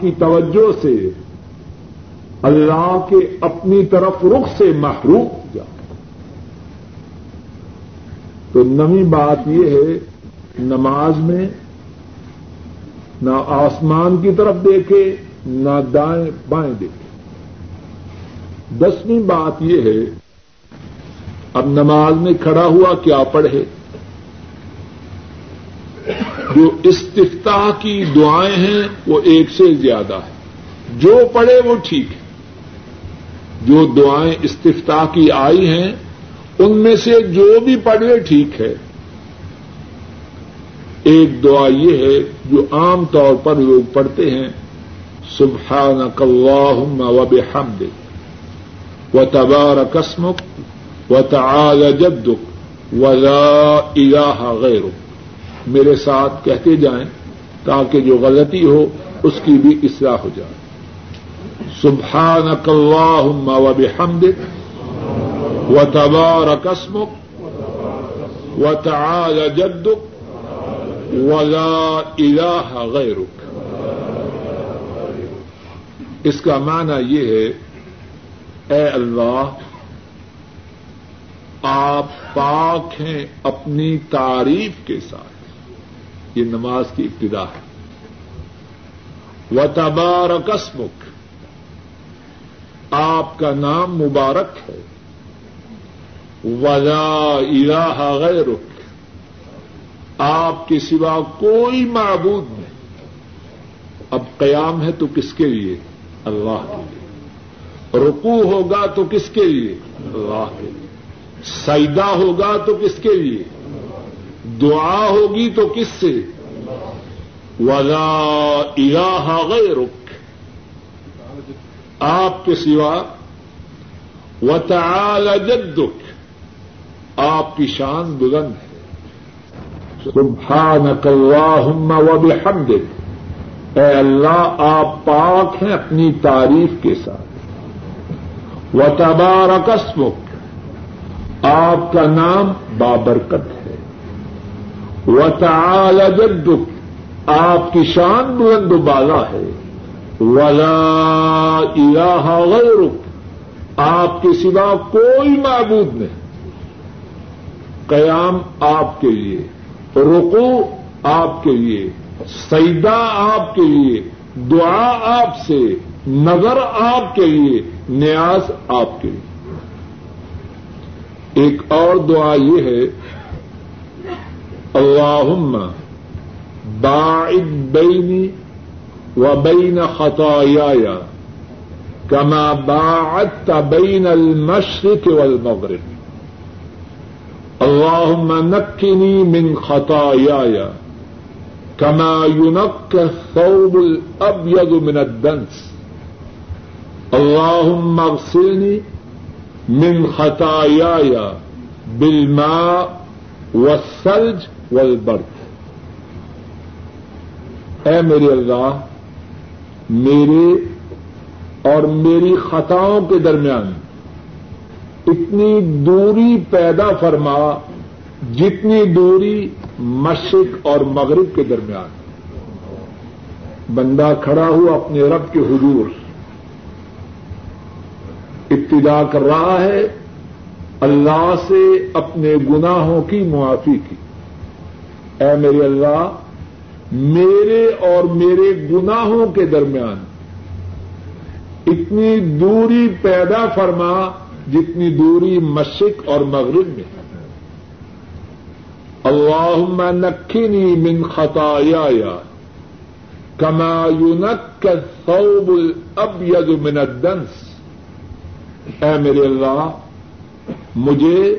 کی توجہ سے اللہ کے اپنی طرف رخ سے محروم جا۔ تو نویں بات یہ ہے، نماز میں نہ آسمان کی طرف دیکھے، نہ دائیں بائیں دیکھے۔ دسویں بات یہ ہے، اب نماز میں کھڑا ہوا کیا پڑھے؟ جو استفتاح کی دعائیں ہیں وہ ایک سے زیادہ ہے جو پڑھے وہ ٹھیک ہے جو دعائیں استفتاح کی آئی ہیں، ان میں سے جو بھی پڑھے ٹھیک ہے۔ ایک دعا یہ ہے جو عام طور پر لوگ پڑھتے ہیں، سبحانک اللہم و بحمدک، و تبارک اسمک، و تعالی جدک، و لا الہ غیرک۔ میرے ساتھ کہتے جائیں تاکہ جو غلطی ہو اس کی بھی اصلاح ہو جائے۔ سبحانک اللہم و بحمدک و تبارک اسمک و تعالی جدک ولا الہ غیرک۔ اس کا معنی یہ ہے، اے اللہ، آپ پاک ہیں اپنی تعریف کے ساتھ۔ یہ نماز کی ابتدا ہے۔ و تبارکسمک آپ کا نام مبارک ہے۔ ولا الہ غیرک آپ کے سوا کوئی معبود نہیں۔ اب قیام ہے تو کس کے لیے؟ اللہ کے لیے۔ رکو ہوگا تو کس کے لیے؟ اللہ کے لیے۔ سیدا ہوگا تو کس کے لیے؟ دعا ہوگی تو کس سے؟ ولا الہ غیرک آپ کے سوا و تعالی جدک آپ کی شان بلند ہے۔ سبحانک اللہم و بحمدک اے اللہ، آپ پاک ہیں اپنی تعریف کے ساتھ۔ و تبارک اسمک آپ کا نام بابرکت ہے۔ و تعالی جدک آپ کی شان بلند بالا ہے۔ ولا الہ غیرک آپ کے سوا کوئی معبود نہیں۔ قیام آپ کے لیے رکو آپ کے لیے سیدا آپ کے لیے، دعا آپ سے، نظر آپ کے لیے، نیاز آپ کے لیے۔ ایک اور دعا یہ ہے اللہم باعد بینی و بین خطایا کما باعدت بین المشرق والمغرب. اللهم نقني من خطاياي كما ينقى الثوب الأبيض من الدنس. اللهم اغسلني من خطاياي بالماء والثلج والبرد اے میرے اللہ، میرے اور میری خطاؤں کے درمیان اتنی دوری پیدا فرما جتنی دوری مشرق اور مغرب کے درمیان۔ بندہ کھڑا ہوا اپنے رب کے حضور۔ ابتدا کر رہا ہے اللہ سے اپنے گناہوں کی معافی کی۔ اے میرے اللہ، میرے اور میرے گناہوں کے درمیان اتنی دوری پیدا فرما جتنی دوری مشرق اور مغرب میں۔ اللہم نکھنی من خطایا کما یونک الثوب الابیض من الدنس۔ اے میرے اللہ، مجھے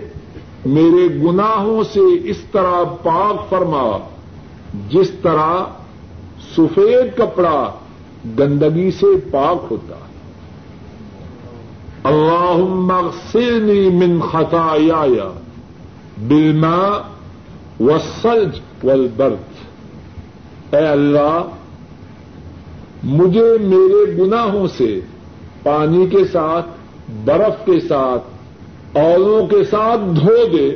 میرے گناہوں سے اس طرح پاک فرما، جس طرح سفید کپڑا گندگی سے پاک ہوتا۔ ہے اللهم اغسلني من خطاياي بالماء والثلج والبرد۔ اے اللہ، مجھے میرے گناہوں سے پانی کے ساتھ، برف کے ساتھ اولوں کے ساتھ دھو دے۔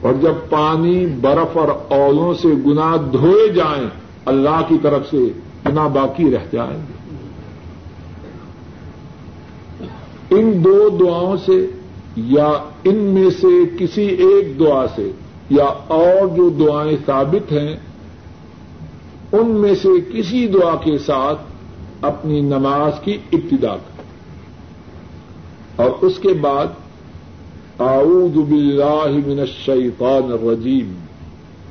اور جب پانی برف اور اولوں سے گنا دھوئے جائیں، اللہ کی طرف سے نہ باقی رہ جائیں گے۔ ان دو دعاؤں سے یا ان میں سے کسی ایک دعا سے یا اور جو دعائیں ثابت ہیں، ان میں سے کسی دعا کے ساتھ اپنی نماز کی ابتدا کر اور اس کے بعد اعوذ باللہ من الشیطان الرجیم،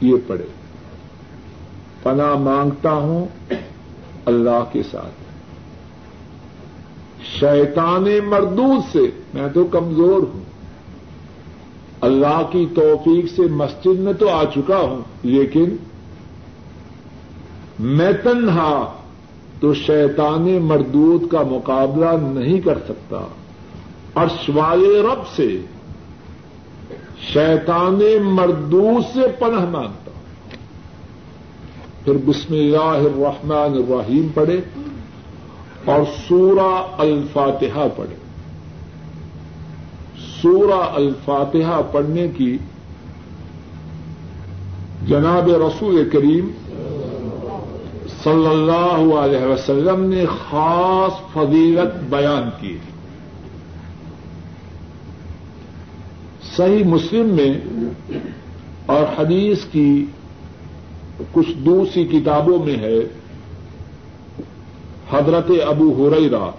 یہ پڑھے۔ پناہ مانگتا ہوں اللہ کے ساتھ۔ شیطان مردود سے میں تو کمزور ہوں۔ اللہ کی توفیق سے مسجد میں تو آ چکا ہوں، لیکن میں تنہا تو شیطان مردود کا مقابلہ نہیں کر سکتا۔ اور والے رب سے، شیطان مردود سے پناہ مانگتا۔ پھر بسم اللہ الرحمن الرحیم پڑھے اور سورہ الفاتحہ پڑھے۔ سورہ الفاتحہ پڑھنے کی جناب رسول کریم صلی اللہ علیہ وسلم نے خاص فضیلت بیان کی۔ ہے صحیح مسلم میں اور حدیث کی کچھ دوسری کتابوں میں ہے، حضرت ابو ہریرا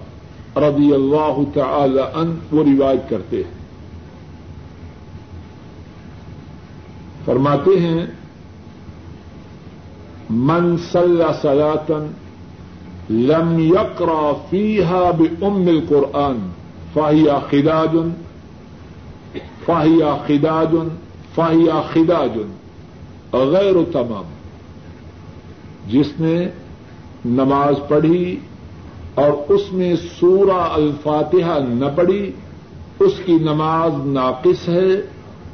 رضی اللہ تعالی ان وہ روایت کرتے ہیں۔ فرماتے ہیں، من صلی صلاطن لم یقرا فیحا بم القرآن فاہیا خداجن فاہیا خداجن فاہیا خداجن غیر و تمام۔ جس نے نماز پڑھی اور اس میں سورہ الفاتحہ نہ پڑھی، اس کی نماز ناقص ہے،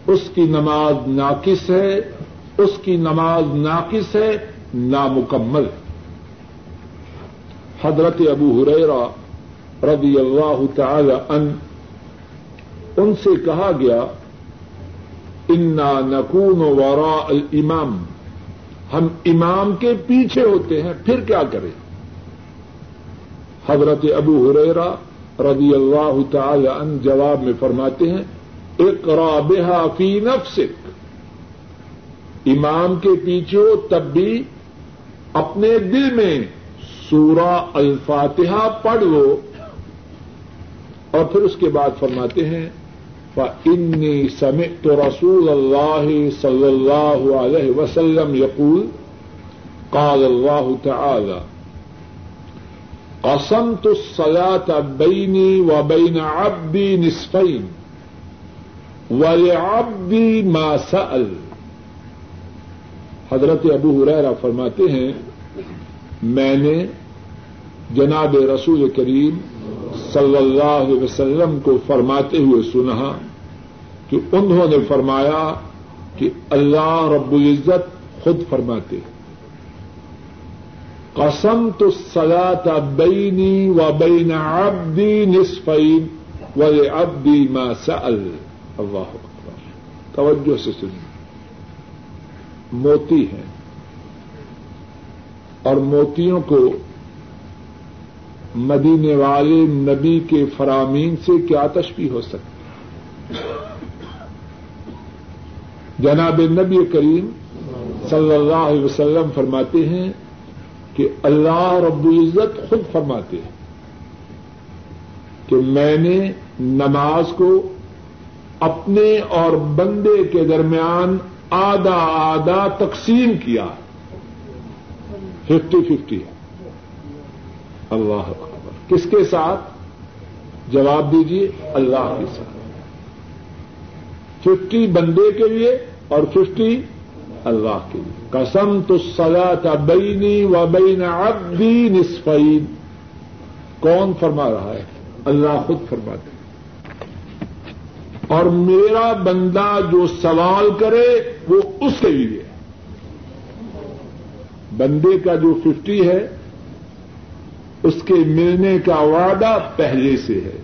اس کی نماز ناقص ہے، اس کی نماز ناقص ہے، نامکمل۔ حضرت ابو حریرا رضی اللہ تعالی ان ان سے کہا گیا، انا نکون ورا الامام ہم امام کے پیچھے ہوتے ہیں، پھر کیا کریں؟ حضرت ابو حریرا رضی اللہ تعالی ان جواب میں فرماتے ہیں اقرا بها فی نفسک امام کے پیچھے ہو تب بھی اپنے دل میں سورہ الفاتحہ پڑھ لو اور پھر اس کے بعد فرماتے ہیں انی سمعت رسول اللہ صلی اللہ علیہ وسلم یقول قال اللہ تعالی قسمت الصلاة بینی و بین عبدی نصفین ولعبدی ما سأل۔ حضرت ابو حریرہ فرماتے ہیں، میں نے جناب رسول کریم صلی اللہ علیہ وسلم کو فرماتے ہوئے سنا کہ انہوں نے فرمایا کہ اللہ رب العزت خود فرماتے قسم تو سلا بینی و بین ابدی نصفین و ابدی ما سأل۔ اللہ توجہ سے سنیے۔ موتی ہیں۔ اور موتیوں کو مدینے والے نبی کے فرامین سے کیا تشبیح ہو سکتی جناب نبی کریم صلی اللہ علیہ وسلم فرماتے ہیں کہ اللہ رب العزت خود فرماتے ہیں کہ میں نے نماز کو اپنے اور بندے کے درمیان آدھا آدھا تقسیم کیا ففٹی ففٹی ہے۔ اللہ اکبر۔ کس کے ساتھ؟ جواب دیجیے اللہ کے ساتھ۔ ففٹی بندے کے لیے اور ففٹی اللہ کے لیے۔ قسم تو سزا تھا بینی و بین ابدی نسفین کون فرما رہا ہے؟ اللہ خود فرماتے اور میرا بندہ جو سوال کرے، وہ اس کے لیے بندے کا جو ففٹی ہے اس کے ملنے کا وعدہ پہلے سے ہے۔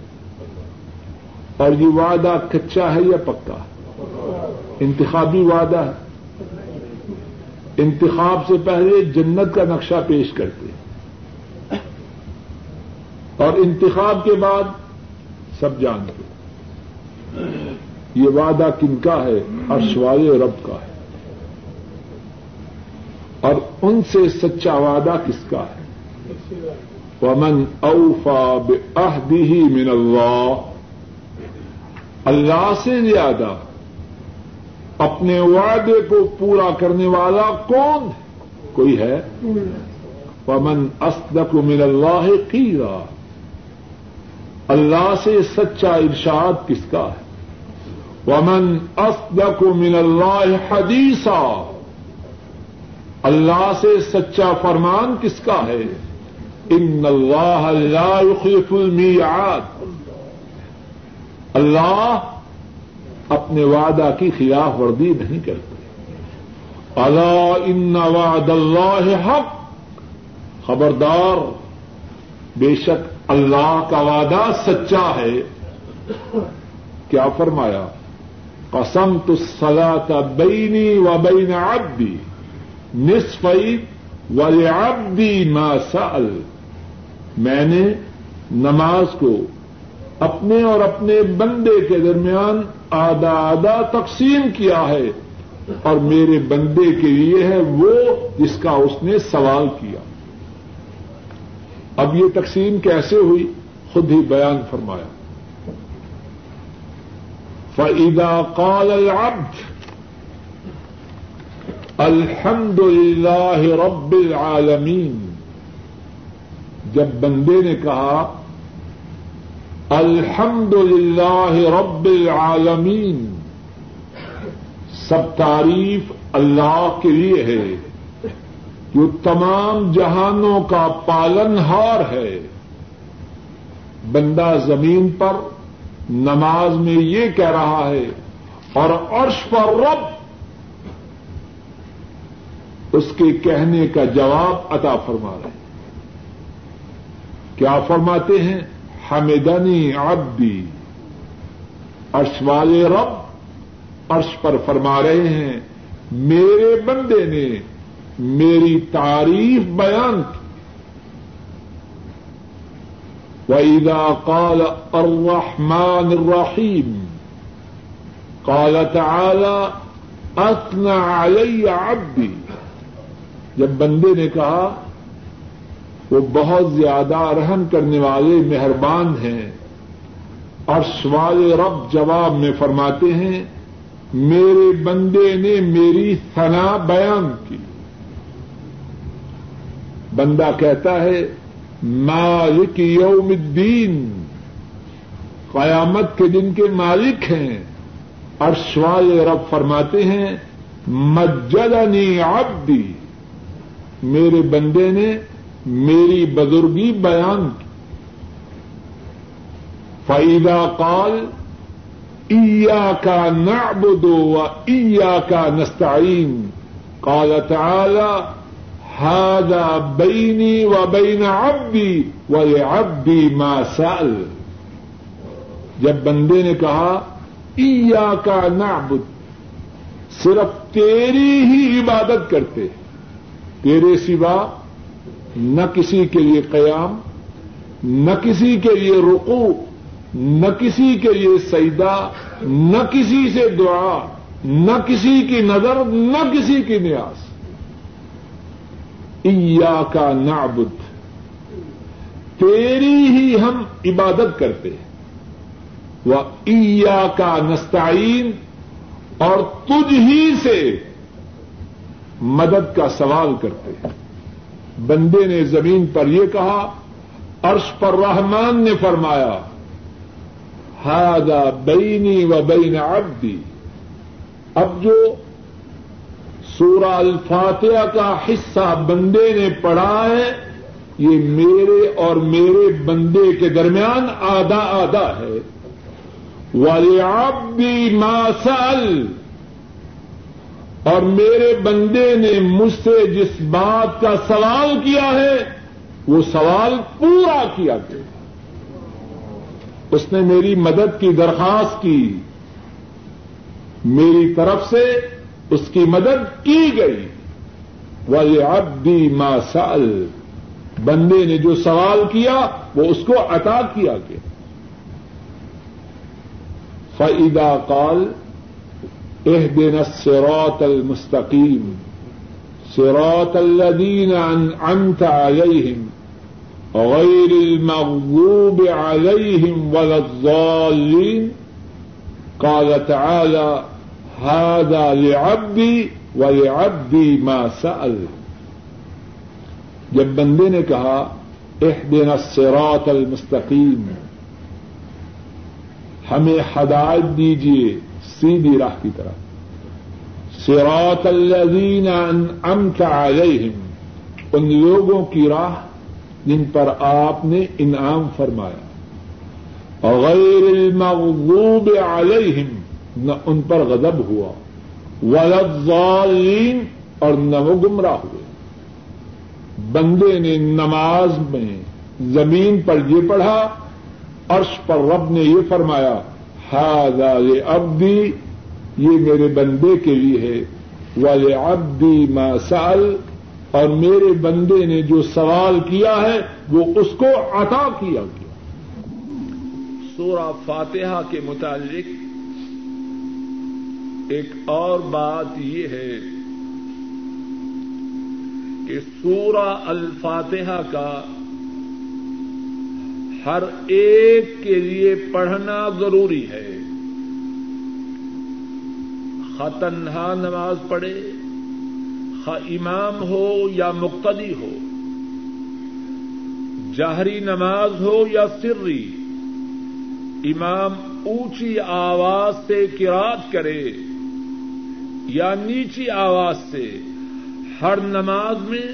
اور یہ وعدہ کچا ہے یا پکا؟ انتخابی وعدہ ہے۔ انتخاب سے پہلے جنت کا نقشہ پیش کرتے اور انتخاب کے بعد سب جانتے یہ وعدہ کن کا ہے؟ عرش رب کا ہے۔ اور ان سے سچا وعدہ کس کا ہے؟ ومن اوفا بعہدہ من اللہ۔ اللہ سے زیادہ اپنے وعدے کو پورا کرنے والا کون کوئی ہے؟ ومن اصدق من اللہ قیلا۔ اللہ سے سچا ارشاد کس کا ہے؟ ومن اصدق من اللہ حدیثا۔ اللہ سے سچا فرمان کس کا ہے؟ ان اللہ لا يخلف المیعاد اللہ اپنے وعدہ کی خلاف ورزی نہیں کرتے۔ اللہ ان وعد اللہ حق۔ خبردار، بے شک اللہ کا وعدہ سچا ہے۔ کیا فرمایا؟ قسم تو سلا بینی و بین عبدی نصفئی ولی عبدی ما سأل میں نے نماز کو اپنے اور اپنے بندے کے درمیان آدھا آدھا تقسیم کیا ہے اور میرے بندے کے لیے ہے وہ جس کا اس نے سوال کیا۔ اب یہ تقسیم کیسے ہوئی؟ خود ہی بیان فرمایا۔ فعیدہ قال العبد، الحمد للہ رب العالمین جب بندے نے کہا الحمد للہ رب العالمین، سب تعریف اللہ کے لیے ہے، جو تمام جہانوں کا پالن ہار ہے۔ بندہ زمین پر نماز میں یہ کہہ رہا ہے، اور عرش پر رب۔ اس کے کہنے کا جواب عطا فرما رہے ہیں۔ کیا فرماتے ہیں؟ حمدنی عبدی۔ عرش والے رب عرش پر فرما رہے ہیں، میرے بندے نے میری تعریف بیان کی۔ وَإِذَا قَالَ الرَّحْمَنِ الرَّحِيمِ، قَالَ تَعَالَى أَثْنَى عَلَيَّ عَبْدِي۔ جب بندے نے کہا وہ بہت زیادہ رحم کرنے والے مہربان ہیں۔ اور سوال رب جواب میں فرماتے ہیں، میرے بندے نے میری ثنا بیان کی۔ بندہ کہتا ہے، مالک یوم الدین۔ قیامت کے دن کے مالک ہیں۔ اور سوال رب فرماتے ہیں مجدنی عبدی۔ میرے بندے نے میری بزرگی بیان کی۔ فعیدہ کال ایا کا نعبد و ایا کا نستعین قال تعالی ہادا بینی و بین عبدی و عبدی ما سال جب بندے نے کہا ایا کا نعبد، صرف تیری ہی عبادت کرتے، تیرے سوا نہ کسی کے لیے قیام، نہ کسی کے لیے رقو نہ کسی کے لیے سیدا نہ کسی سے دعا، نہ کسی کی نظر، نہ کسی کی نیاز۔ ایا کا نعبد، تیری ہی ہم عبادت کرتے ہیں۔ وہ ایا کا نستعین، اور تجھ ہی سے مدد کا سوال کرتے ہیں۔ بندے نے زمین پر یہ کہا، عرش پر رحمان نے فرمایا ہادا بینی و بین عبدی. اب جو سورہ الفاتحہ کا حصہ بندے نے پڑھا ہے، یہ میرے اور میرے بندے کے درمیان آدھا آدھا ہے۔ والی آپ بھی ماسل اور میرے بندے نے مجھ سے جس بات کا سوال کیا ہے، وہ سوال پورا کیا گیا اس نے میری مدد کی درخواست کی۔ میری طرف سے اس کی مدد کی گئی۔ وہ اب بھی ماسال بندے نے جو سوال کیا، وہ اس کو عطا کیا گیا۔ فعدا کال اح دن سروت المستقیم سروت الدین انت علیہم غیر المغضوب عليهم ولا الضالين. قال تعالى هذا لعبدي ولعبدي ما سأل. جب بندے نے کہا اهدنا الصراط المستقیم ہمیں ہدایت دیجیے سیدھی راہ کی طرف۔ صراط الذين انعمت عليهم ان لوگوں کی راہ جن پر آپ نے انعام فرمایا۔ غیر المغضوب علیہم، نہ ان پر غضب ہوا۔ ولدالین اور نہ وہ گمراہ ہوئے۔ بندے نے نماز میں زمین پر یہ پڑھا، عرش پر رب نے یہ فرمایا ہاضا یہ ابدی یہ میرے بندے کے لیے ہے۔ والے ابدی مسال اور میرے بندے نے جو سوال کیا ہے، وہ اس کو عطا کیا۔ گیا سورہ فاتحہ کے متعلق ایک اور بات یہ ہے کہ سورہ الفاتحہ کا ہر ایک کے لیے پڑھنا ضروری ہے۔ خطنہا نماز پڑھے امام ہو یا مقتدی ہو جہری نماز ہو یا سری، امام اونچی آواز سے کراط کرے یا نیچی آواز سے، ہر نماز میں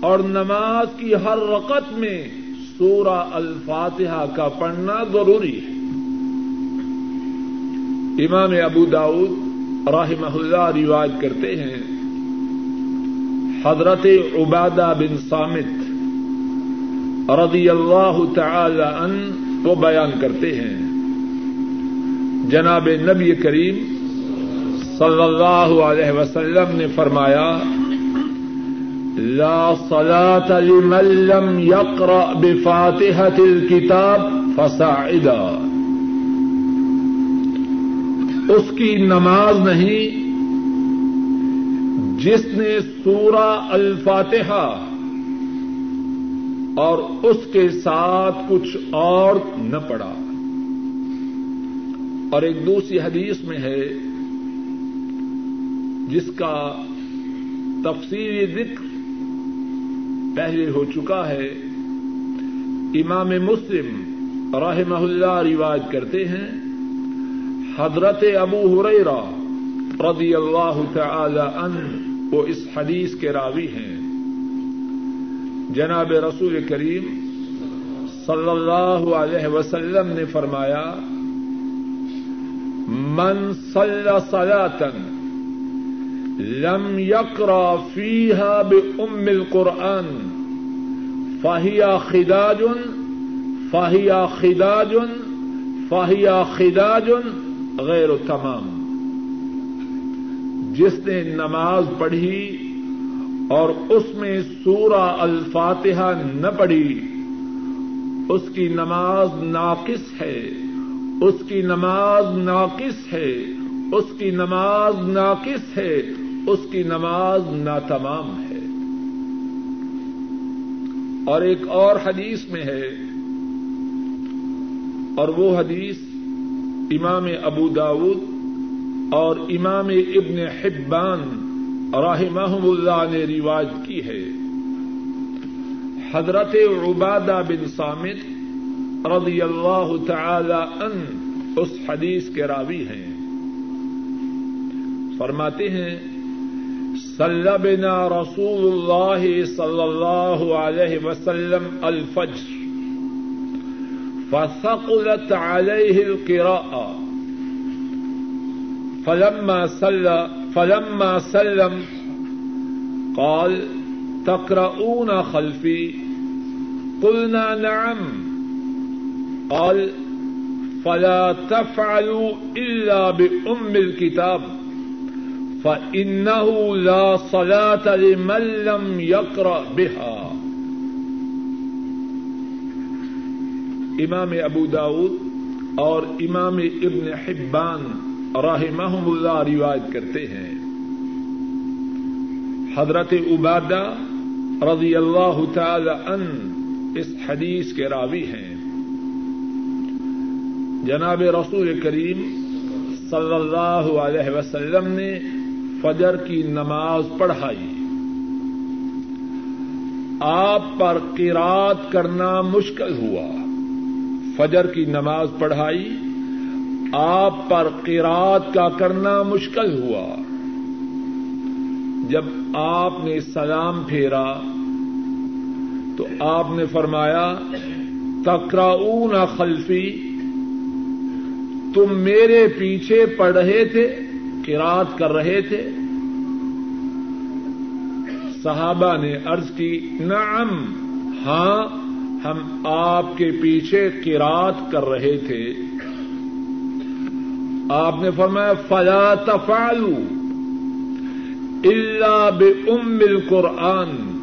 اور نماز کی ہر رقط میں سورہ الفاتحہ کا پڑھنا ضروری ہے۔ امام ابو داود رحمہ اللہ رواج کرتے ہیں، حضرت عبادہ بن سامت رضی اللہ تعالی ان وہ بیان کرتے ہیں۔ جناب نبی کریم صلی اللہ علیہ وسلم نے فرمایا لا صلاة لمن لم يقرأ بفاتحة الكتاب فصاعدا اس کی نماز نہیں، جس نے سورہ الفاتحہ اور اس کے ساتھ کچھ اور نہ پڑا اور ایک دوسری حدیث میں ہے، جس کا تفصیلی ذکر پہلے ہو چکا ہے۔ امام مسلم رحمہ اللہ رواج کرتے ہیں۔ حضرت ابو ہریرا رضی اللہ تعالی عنہ وہ اس حدیث کے راوی ہیں۔ جناب رسول کریم صلی اللہ علیہ وسلم نے فرمایا، من صلى صلاة لم يقرأ فيها بأم القرآن فهي خداج فهي خداج فهي خداج غیر تمام۔ جس نے نماز پڑھی اور اس میں سورہ الفاتحہ نہ پڑھی، اس کی نماز ناقص ہے، اس کی نماز ناقص ہے، اس کی نماز ناقص ہے۔ اس کی نماز ناتمام ہے۔ اور ایک اور حدیث میں ہے۔ اور وہ حدیث امام ابو داود اور امام ابن حبان رحمہ اللہ نے رواج کی ہے۔ حضرت عبادہ بن سامد رضی اللہ تعالی ان اس حدیث کے راوی ہیں۔ فرماتے ہیں سلبنا رسول اللہ صلی اللہ علیہ وسلم الفجر فثقلت عليه القراءة فلما سل فلما سلم قال، تقرؤون خلفي قلنا، نعم. قال، فلا تفعلوا إلا بأم الكتاب. فإنه لا صلاة لمن لم يقرأ بها امام ابو داود اور امام ابن حبان راہ اللہ روایت کرتے ہیں۔ حضرت عبادہ رضی اللہ تعالی ان اس حدیث کے راوی ہیں۔ جناب رسول کریم صلی اللہ علیہ وسلم نے فجر کی نماز پڑھائی۔ آپ پر قرات کرنا مشکل ہوا۔ فجر کی نماز پڑھائی۔ آپ پر قرات کا کرنا مشکل ہوا۔ جب آپ نے سلام پھیرا تو آپ نے فرمایا تکراؤن خلفی۔ تم میرے پیچھے پڑھ رہے تھے۔ قرات کر رہے تھے۔ صحابہ نے ارض کی، نعم ہاں ہم آپ کے پیچھے قرات کر رہے تھے۔ آپ نے فرمایا، فلا تفعلوا الا بام القرآن۔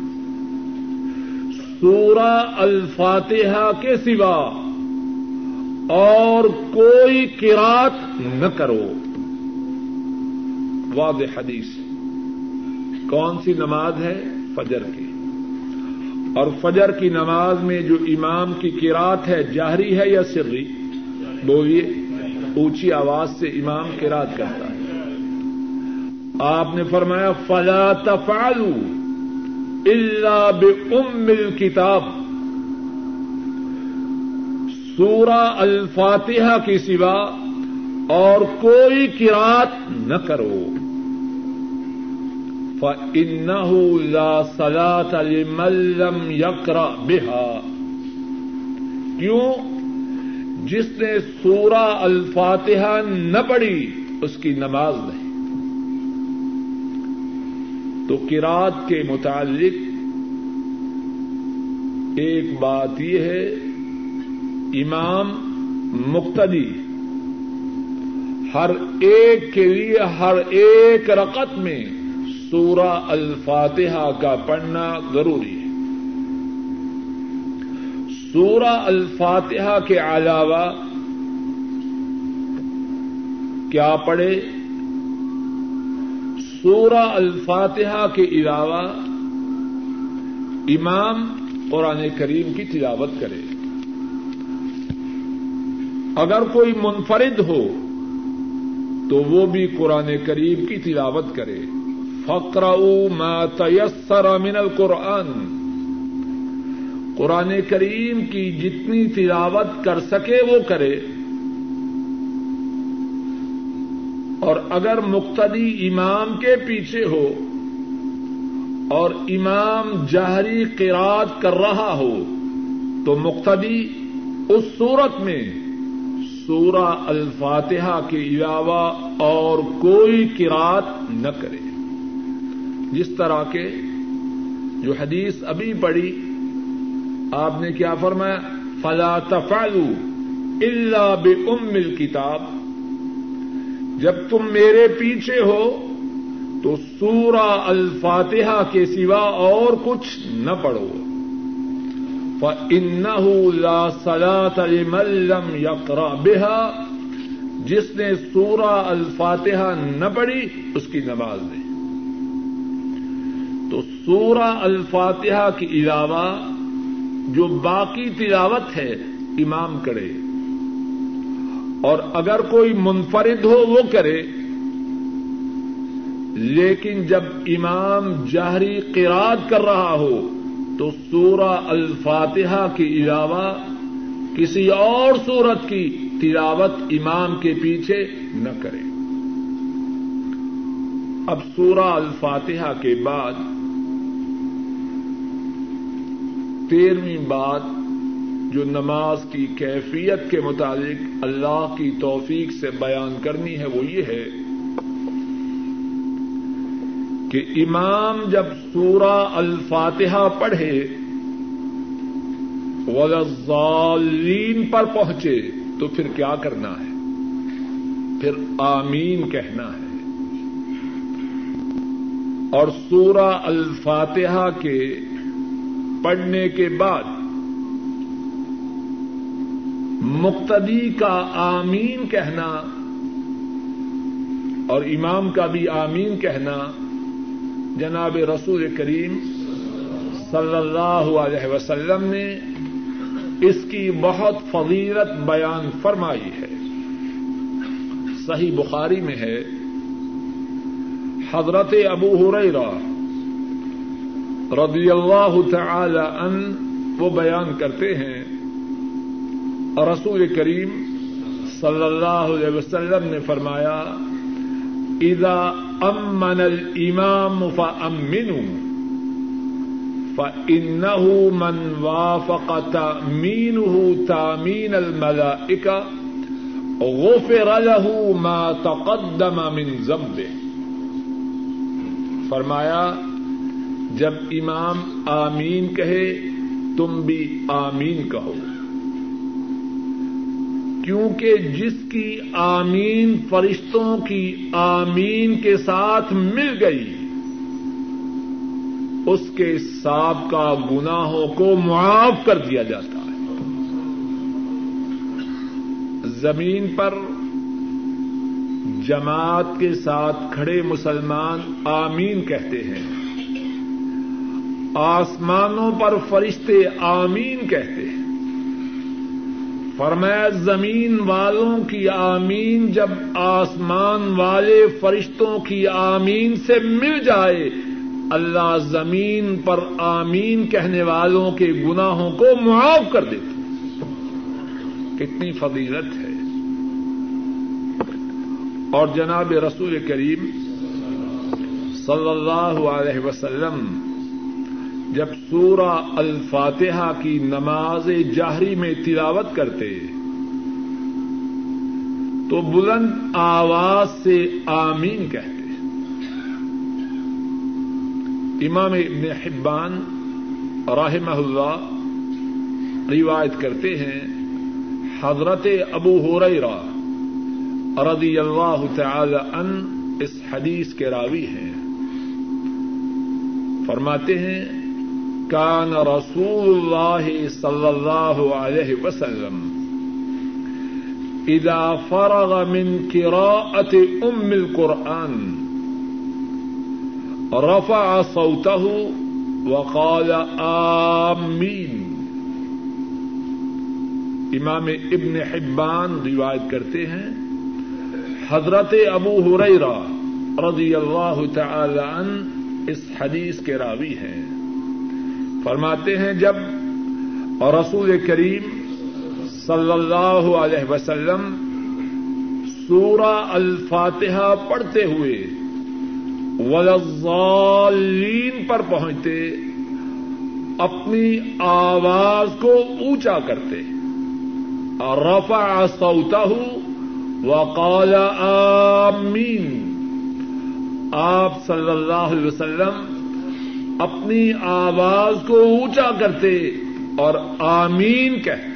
سورہ الفاتحہ کے سوا اور کوئی قرات نہ کرو۔ واضح حدیث کون سی نماز ہے؟ فجر کی۔ اور فجر کی نماز میں جو امام کی کراط ہے، جاہری ہے یا سری؟ بولیے، اونچی آواز سے امام کراط کرتا ہے۔ آپ نے فرمایا، فلا تفعلوا الا بام الكتاب۔ سورہ الفاتحہ کی سوا اور کوئی کراط نہ کرو۔ فإنه لا صلاة لمن لم يقرأ بها کیوں؟ جس نے سورہ الفاتحہ نہ پڑھی، اس کی نماز نہیں۔ تو کراط کے متعلق ایک بات یہ ہے، امام مقتدی ہر ایک کے لیے، ہر ایک رقط میں سورہ الفاتحہ کا پڑھنا ضروری ہے۔ سورہ الفاتحہ کے علاوہ کیا پڑھے؟ سورہ الفاتحہ کے علاوہ امام قرآن کریم کی تلاوت کرے۔ اگر کوئی منفرد ہو تو وہ بھی قرآن کریم کی تلاوت کرے۔ ما تيسر من القرآن۔ قرآن کریم کی جتنی تلاوت کر سکے وہ کرے۔ اور اگر مقتدی امام کے پیچھے ہو اور امام جہری قراد کر رہا ہو تو مقتدی اس صورت میں سورہ الفاتحہ کے علاوہ اور کوئی قرات نہ کرے۔ جس طرح کے جو حدیث ابھی پڑھی، آپ نے کیا فرمایا؟ فلا تفعلوا الا بام الكتاب جب تم میرے پیچھے ہو تو سورہ الفاتحہ کے سوا اور کچھ نہ پڑھو۔ فإنه لا صلاة لمن لم يقرأ بها جس نے سورہ الفاتحہ نہ پڑھی، اس کی نماز نہیں۔ تو سورہ الفاتحہ کے علاوہ جو باقی تلاوت ہے، امام کرے۔ اور اگر کوئی منفرد ہو، وہ کرے۔ لیکن جب امام جہری قراد کر رہا ہو، تو سورہ الفاتحہ کے علاوہ کسی اور سورت کی تلاوت امام کے پیچھے نہ کرے۔ اب سورہ الفاتحہ کے بعد تیرہویں بات جو نماز کی کیفیت کے متعلق اللہ کی توفیق سے بیان کرنی ہے وہ یہ ہے کہ امام جب سورہ الفاتحہ پڑھے وزالین پر پہنچے، تو پھر کیا کرنا ہے؟ پھر آمین کہنا ہے۔ اور سورہ الفاتحہ کے پڑھنے کے بعد مقتدی کا آمین کہنا اور امام کا بھی آمین کہنا جناب رسول کریم صلی اللہ علیہ وسلم نے اس کی بہت فضیلت بیان فرمائی ہے۔ صحیح بخاری میں ہے۔ حضرت ابو ہریرہ رضی اللہ تعالی ان وہ بیان کرتے ہیں، رسول کریم صلی اللہ علیہ وسلم نے فرمایا، اذا امن الامام فامنوا فانه من وافق تامينه تامين الملائكه غفر له ما تقدم من ذنبه فرمایا جب امام آمین کہے، تم بھی آمین کہو۔ کیونکہ جس کی آمین فرشتوں کی آمین کے ساتھ مل گئی، اس کے سابقہ گناہوں کو معاف کر دیا جاتا ہے۔ زمین پر جماعت کے ساتھ کھڑے مسلمان آمین کہتے ہیں۔ آسمانوں پر فرشتے آمین کہتے ہیں۔ فرمایا، زمین والوں کی آمین جب آسمان والے فرشتوں کی آمین سے مل جائے، اللہ زمین پر آمین کہنے والوں کے گناہوں کو معاف کر دیتے کتنی فضیلت ہے۔ اور جناب رسول کریم صلی اللہ علیہ وسلم جب سورہ الفاتحہ کی نماز جاہری میں تلاوت کرتے، تو بلند آواز سے آمین کہتے۔ امام ابن حبان رحمہ اللہ روایت کرتے ہیں، حضرت ابو ہریرہ رضی اللہ تعالی ان اس حدیث کے راوی ہیں۔ فرماتے ہیں كان رسول الله صلى الله عليه وسلم إذا فرغ من قراءة أم القرآن رفع صوته وقال آمين. امام ابن حبان روایت کرتے ہیں، حضرت ابو ہریرا رضی اللہ تعالی عنہ اس حدیث کے راوی ہیں۔ فرماتے ہیں، جب رسول کریم صلی اللہ علیہ وسلم سورہ الفاتحہ پڑھتے ہوئے ولزالین پر پہنچتے، اپنی آواز کو اونچا کرتے۔ اور رفع سوتا وقال آمین۔ آپ صلی اللہ علیہ وسلم اپنی آواز کو اونچا کرتے اور آمین کہتے۔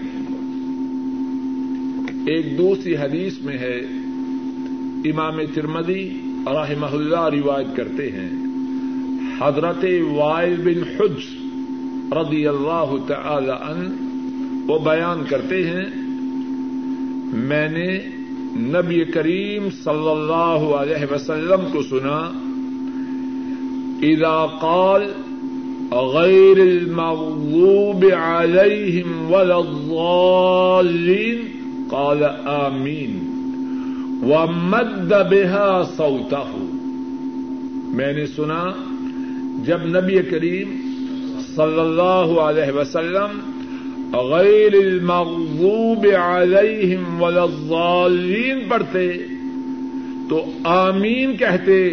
ایک دوسری حدیث میں ہے، امام ترمدی رحمہ اللہ روایت کرتے ہیں، حضرت وائل بن حج رضی اللہ تعالی عنہ وہ بیان کرتے ہیں، میں نے نبی کریم صلی اللہ علیہ وسلم کو سنا اذا قال غير المغضوب عليهم ولا الضالين قال آمين. ومد بها صوته. میں نے سنا جب نبی کریم صلی اللہ علیہ وسلم غیر المغضوب علیہم ولا الضالین پڑھتے تو آمین کہتے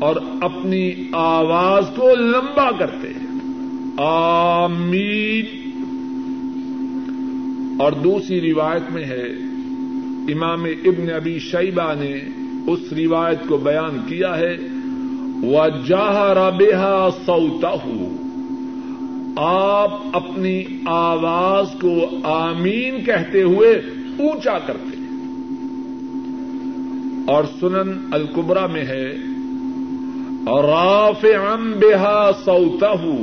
اور اپنی آواز کو لمبا کرتے آمین۔ اور دوسری روایت میں ہے، امام ابن ابی شیبہ نے اس روایت کو بیان کیا ہے وہ جاہ ربیہ سوتا آپ اپنی آواز کو آمین کہتے ہوئے اونچا کرتے اور سنن القبرا میں ہے رافعا بها صوته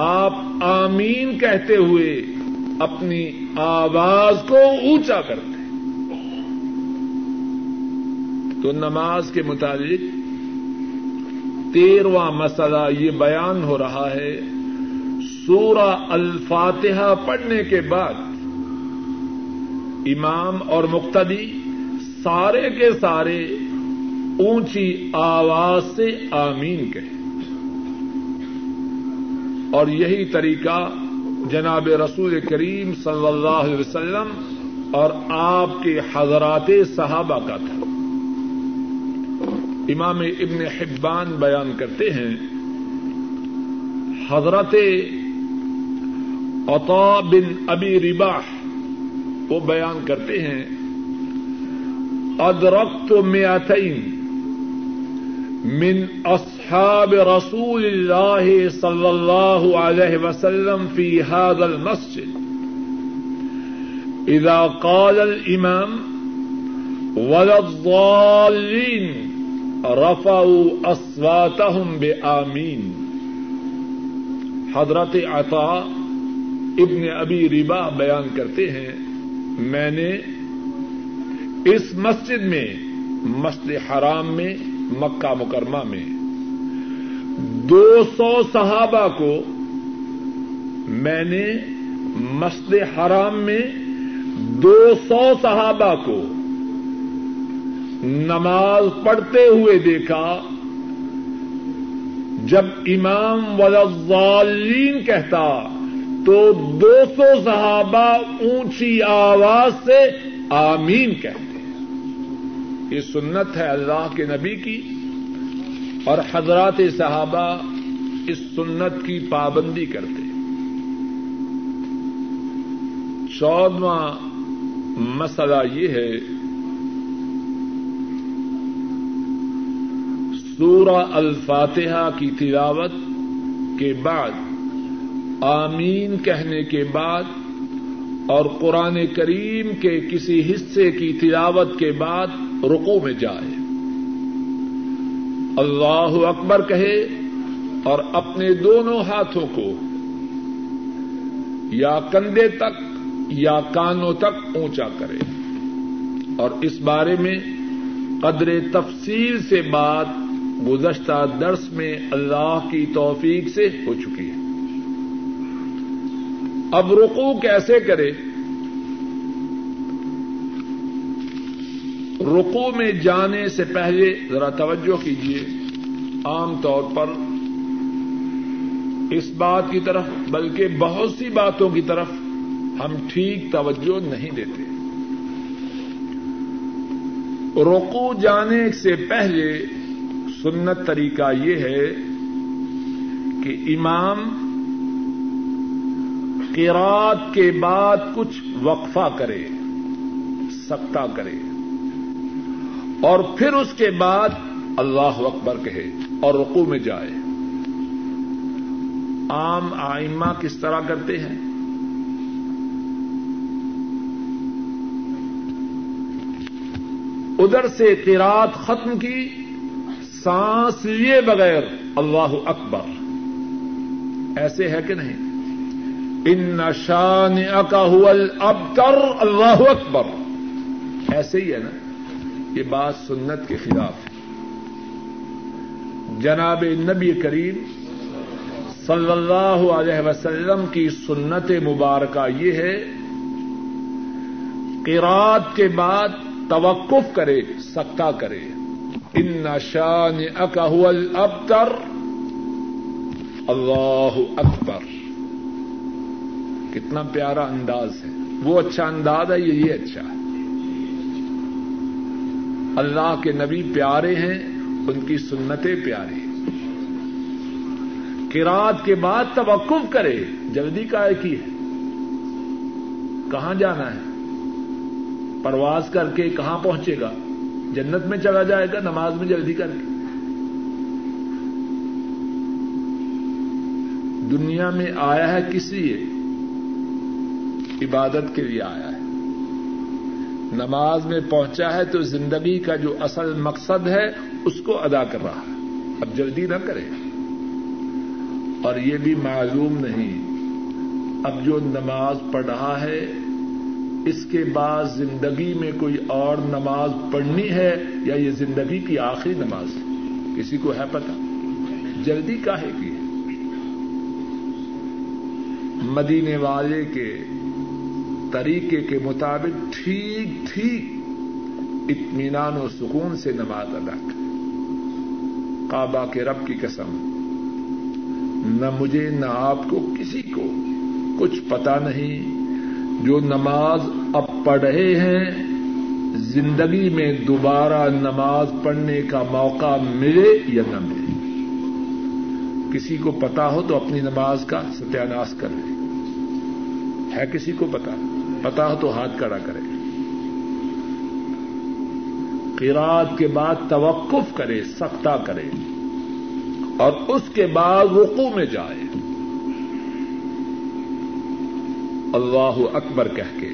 آپ آمین کہتے ہوئے اپنی آواز کو اونچا کرتے تو نماز کے متعلق تیرواں مسئلہ یہ بیان ہو رہا ہے۔ سورہ الفاتحہ پڑھنے کے بعد امام اور مقتدی سارے کے سارے اونچی آواز سے آمین کہیں اور یہی طریقہ جناب رسول کریم صلی اللہ علیہ وسلم اور آپ کے حضرات صحابہ کا تھا۔ امام ابن حبان بیان کرتے ہیں، حضرت عطا بن ابی رباح وہ بیان کرتے ہیں، ادرکت میاتین من اصحاب رسول اللہ صلی اللہ علیہ وسلم فی هذا المسجد. اذا قال الامام، ولا الضالين رفعوا اصواتهم بآمین. حضرت عطا ابن ابی ربا بیان کرتے ہیں، میں نے اس مسجد میں، مسجد حرام میں مکہ مکرمہ میں دو سو صحابہ کو میں نے مسجد حرام میں دو سو صحابہ کو نماز پڑھتے ہوئے دیکھا جب امام والین کہتا تو دو سو صحابہ اونچی آواز سے آمین کہتے۔ یہ سنت ہے اللہ کے نبی کی اور حضرات صحابہ اس سنت کی پابندی کرتے چودواں مسئلہ یہ ہے، سورہ الفاتحہ کی تلاوت کے بعد، آمین کہنے کے بعد اور قرآن کریم کے کسی حصے کی تلاوت کے بعد رقو میں جائے۔ اللہ اکبر کہے اور اپنے دونوں ہاتھوں کو یا کندھے تک یا کانوں تک اونچا کرے۔ اور اس بارے میں قدر تفصیل سے بات گزشتہ درس میں اللہ کی توفیق سے ہو چکی ہے۔ اب رکو کیسے کرے؟ رکو میں جانے سے پہلے ذرا توجہ کیجیے عام طور پر اس بات کی طرف، بلکہ بہت سی باتوں کی طرف ہم ٹھیک توجہ نہیں دیتے۔ رکو جانے سے پہلے سنت طریقہ یہ ہے کہ امام قرات کے بعد کچھ وقفہ کرے سکتا کرے۔ اور پھر اس کے بعد اللہ اکبر کہے اور رقو میں جائے۔ عام آئمہ کس طرح کرتے ہیں؟ ادھر سے قرات ختم کی، سانس لیے بغیر اللہ اکبر۔ ایسے ہے کہ نہیں؟ ان نشان اکاہل اب کر اللہ اکبر۔ ایسے ہی ہے نا؟ یہ بات سنت کے خلاف۔ ہے جناب نبی کریم صلی اللہ علیہ وسلم کی سنت مبارکہ یہ ہے قرات کے بعد توقف کرے سکتا کرے۔ ان نشان اکاہل اب اللہ اکبر۔ کتنا پیارا انداز ہے۔ وہ اچھا انداز ہے، یہ یہ اچھا ہے۔ اللہ کے نبی پیارے ہیں، ان کی سنتیں پیاری کراط کے بعد توقف کرے، جلدی کا کی ہے۔ کہاں جانا ہے؟ پرواز کر کے کہاں پہنچے گا؟ جنت میں چلا جائے گا، نماز میں جلدی کر کے۔ دنیا میں آیا ہے کسی عبادت کے لیے آیا ہے۔ نماز میں پہنچا ہے تو زندگی کا جو اصل مقصد ہے، اس کو ادا کر رہا ہے۔ اب جلدی نہ کرے۔ اور یہ بھی معلوم نہیں۔ اب جو نماز پڑھ رہا ہے، اس کے بعد زندگی میں کوئی اور نماز پڑھنی ہے، یا یہ زندگی کی آخری نماز ہے؟ کسی کو ہے پتا جلدی کاہے کی مدینے والے کے طریقے کے مطابق ٹھیک ٹھیک اطمینان و سکون سے نماز ادا کر کعبہ کے رب کی قسم، نہ مجھے نہ آپ کو کسی کو کچھ پتا نہیں۔ جو نماز اب پڑھ رہے ہیں، زندگی میں دوبارہ نماز پڑھنے کا موقع ملے یا نہ ملے۔ کسی کو پتا ہو تو اپنی نماز کا ستیہ کر لے۔ ہے کسی کو پتا پتا ہو تو ہاتھ کڑا کرے۔ قرات کے بعد توقف کرے، سختہ کرے۔ اور اس کے بعد رقو میں جائے۔ اللہ اکبر کہہ کے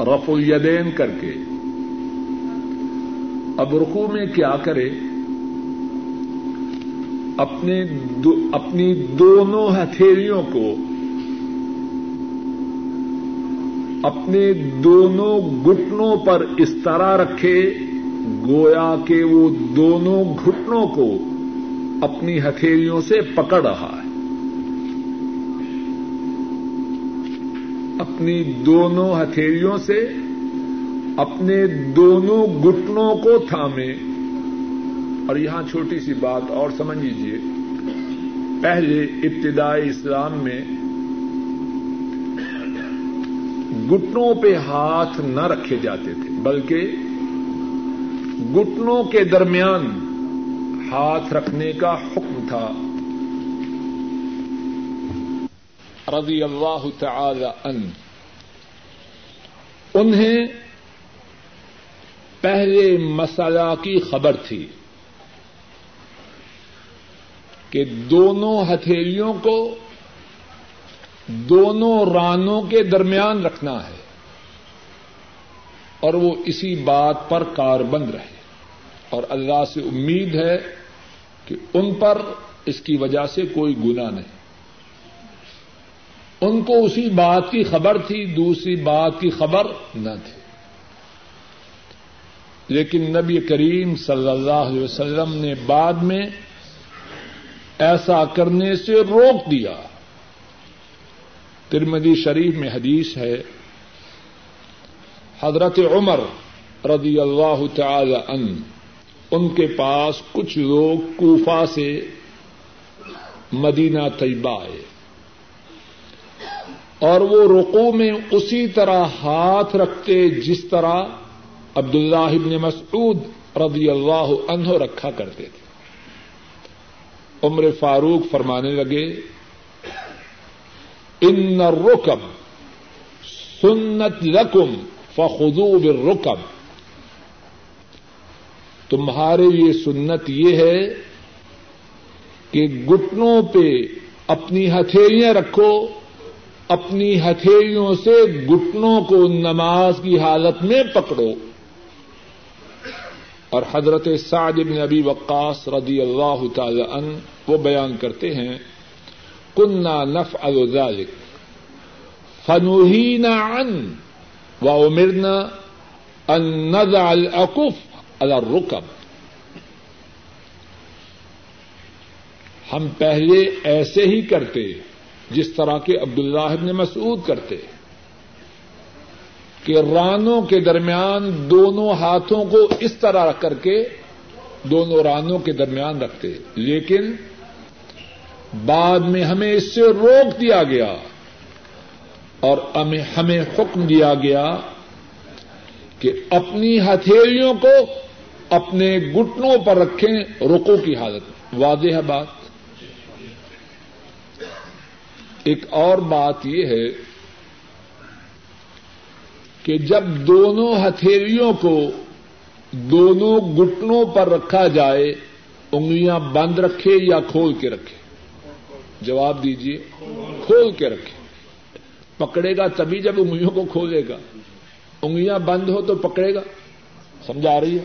رف الیدین کر کے۔ اب رکو میں کیا کرے؟ اپنے دو، اپنی دونوں ہتھیلیوں کو اپنے دونوں گٹنوں پر اس طرح رکھے، گویا کہ وہ دونوں گھٹنوں کو اپنی ہتھیلیوں سے پکڑ رہا ہے۔ اپنی دونوں ہتھیلیوں سے اپنے دونوں گٹنوں کو تھامے۔ اور یہاں چھوٹی سی بات اور سمجھ لیجیے پہلے ابتدائی اسلام میں گٹنوں پہ ہاتھ نہ رکھے جاتے تھے، بلکہ گٹنوں کے درمیان ہاتھ رکھنے کا حکم تھا۔ رضی اللہ تعالی ان انہیں پہلے مسئلہ کی خبر تھی کہ دونوں ہتھیلیوں کو دونوں رانوں کے درمیان رکھنا ہے اور وہ اسی بات پر کار بند رہے اور اللہ سے امید ہے کہ ان پر اس کی وجہ سے کوئی گنا نہیں۔ ان کو اسی بات کی خبر تھی، دوسری بات کی خبر نہ تھی۔ لیکن نبی کریم صلی اللہ علیہ وسلم نے بعد میں ایسا کرنے سے روک دیا۔ ترمدی شریف میں حدیث ہے۔ حضرت عمر رضی اللہ تعالی ان ان کے پاس کچھ لوگ کوفہ سے مدینہ طیبہ آئے۔ اور وہ رقو میں اسی طرح ہاتھ رکھتے جس طرح عبداللہ ابن مسعود رضی اللہ عنہ رکھا کرتے تھے۔ عمر فاروق فرمانے لگے ان رکب سنت رقم فخو رکب تمہارے یہ سنت یہ ہے کہ گٹنوں پہ اپنی ہتھیلیاں رکھو، اپنی ہتھیلیوں سے گٹنوں کو نماز کی حالت میں پکڑو۔ اور حضرت سعد بن ابی وقاص رضی اللہ تعالی عنہ وہ بیان کرتے ہیں کننا نف ذلك. فنوہینا عن و امرنا ان نضع العقف على الركب. ہم پہلے ایسے ہی کرتے جس طرح کے عبداللہ ابن مسعود کرتے، کہ رانوں کے درمیان دونوں ہاتھوں کو اس طرح رکھ کر کے دونوں رانوں کے درمیان رکھتے، لیکن بعد میں ہمیں اس سے روک دیا گیا اور ہمیں حکم دیا گیا کہ اپنی ہتھیلیوں کو اپنے گٹنوں پر رکھیں رکو کی حالت واضح ہے بات؟ ایک اور بات یہ ہے کہ جب دونوں ہتھیلیوں کو دونوں گٹنوں پر رکھا جائے، انگلیاں بند رکھے یا کھول کے رکھے جواب دیجیے کھول کے رکھے۔ پکڑے گا تبھی جب انگلیوں کو کھولے گا۔ انگلیاں بند ہو تو پکڑے گا۔ سمجھا رہی ہے؟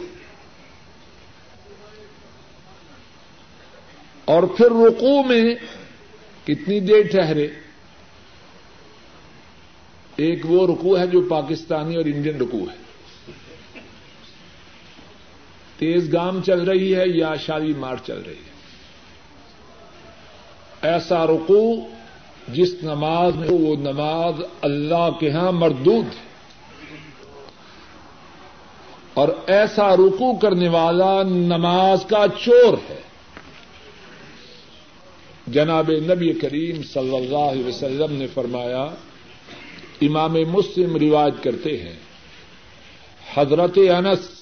اور پھر رکو میں کتنی دیر ٹھہرے؟ ایک وہ رکو ہے جو پاکستانی اور انڈین رکو ہے۔ تیز گام چل رہی ہے یا شادی مار چل رہی ہے؟ ایسا رکو جس نماز میں وہ نماز اللہ کے ہاں مردود ہے۔ اور ایسا رکو کرنے والا نماز کا چور ہے۔ جناب نبی کریم صلی اللہ علیہ وسلم نے فرمایا، امام مسلم رواج کرتے ہیں، حضرت انس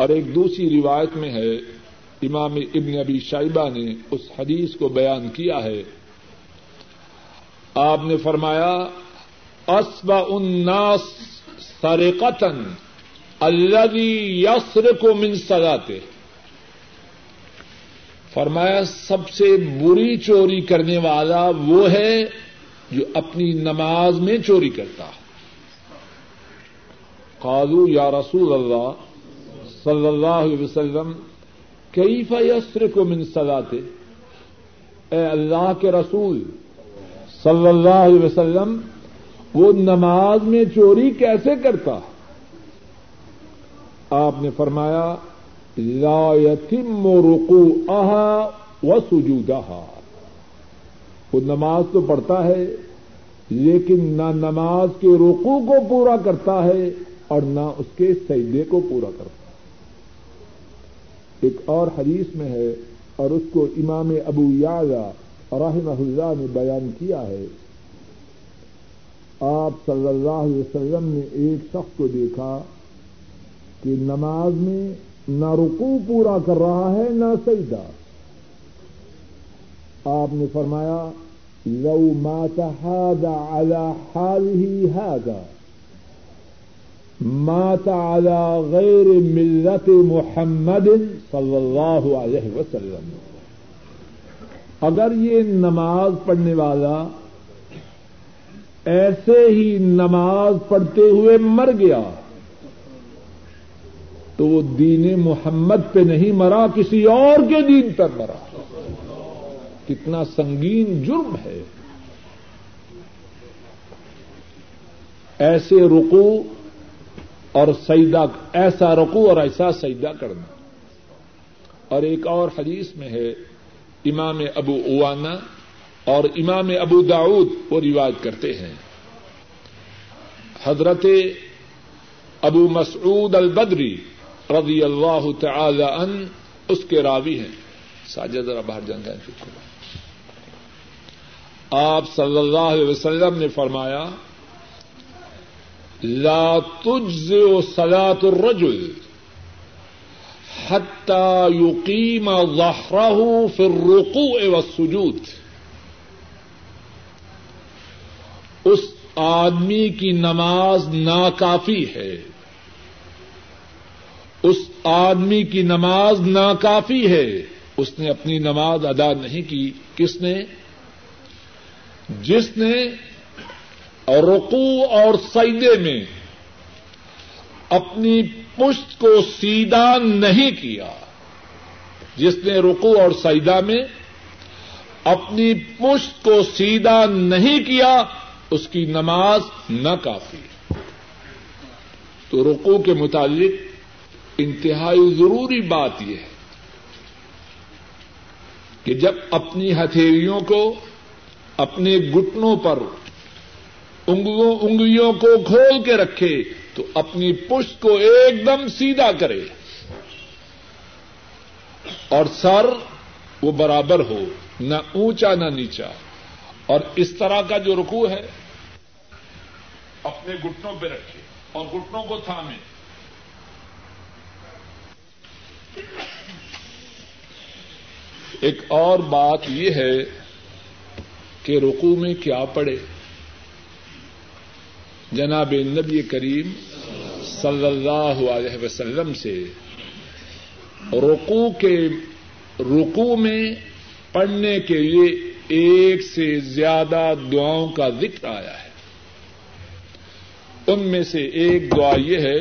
اور ایک دوسری روایت میں ہے، امام ابن ابی شائبہ نے اس حدیث کو بیان کیا ہے۔ آپ نے فرمایا اسب اناس سر قطن اللہ کو من سگاتے فرمایا، سب سے بری چوری کرنے والا وہ ہے جو اپنی نماز میں چوری کرتا۔ قالو یا رسول اللہ صلی اللہ علیہ وسلم کئی فیسر کو منسلاتے اے اللہ کے رسول صلی اللہ علیہ وسلم، وہ نماز میں چوری کیسے کرتا؟ آپ نے فرمایا، لا یتم رکو آہا و سجودہ وہ نماز تو پڑھتا ہے، لیکن نہ نماز کے رکو کو پورا کرتا ہے اور نہ اس کے سجدے کو پورا کرتا ایک اور حدیث میں ہے اور اس کو امام ابو یاگا رحمہ اللہ نے بیان کیا ہے۔ آپ صلی اللہ علیہ وسلم نے ایک شخص کو دیکھا کہ نماز میں نہ رکو پورا کر رہا ہے نہ سجدہ۔ آپ نے فرمایا، لو مات هذا على حاله هذا۔ مات على غیر ملت محمد صلی اللہ علیہ وسلم. اگر یہ نماز پڑھنے والا ایسے ہی نماز پڑھتے ہوئے مر گیا تو وہ دین محمد پہ نہیں مرا، کسی اور کے دین پر مرا. کتنا سنگین جرم ہے. ایسے رکو اور سجدہ ایسا رکو اور ایسا سجدہ کرنا۔ اور ایک اور حدیث میں ہے، امام ابو اوانا اور امام ابو داود وہ رواج کرتے ہیں۔ حضرت ابو مسعود البدری رضی اللہ تعالی ان اس کے راوی ہیں۔ ساجد، ذرا باہر جان جائیں۔ آپ صلی اللہ علیہ وسلم نے فرمایا لا تجزئ صلاة الرجل حتى يقيم ظهره في الركوع والسجود. اس آدمی کی نماز ناکافی ہے. اس آدمی کی نماز ناکافی ہے. اس نے اپنی نماز ادا نہیں کی. کس نے؟ جس نے رقو اور سیدے میں اپنی پشت کو سیدھا نہیں کیا۔ جس نے رکو اور سیدا میں اپنی پشت کو سیدھا نہیں کیا، اس کی نماز نہ کافی۔ تو رکو کے متعلق انتہائی ضروری بات یہ ہے کہ جب اپنی ہتھیلیوں کو اپنے گٹنوں پر انگلیوں کو کھول کے رکھے تو اپنی پشت کو ایک دم سیدھا کرے۔ اور سر وہ برابر ہو، نہ اونچا نہ نیچا۔ اور اس طرح کا جو رکو ہے، اپنے گٹنوں پہ رکھے اور گٹنوں کو تھامے۔ ایک اور بات یہ ہے کہ رکو میں کیا پڑے۔ جناب نبی کریم صلی اللہ علیہ وسلم سے رکو کے رکو میں پڑھنے کے لیے ایک سے زیادہ دعاؤں کا ذکر آیا ہے۔ ان میں سے ایک دعا یہ ہے،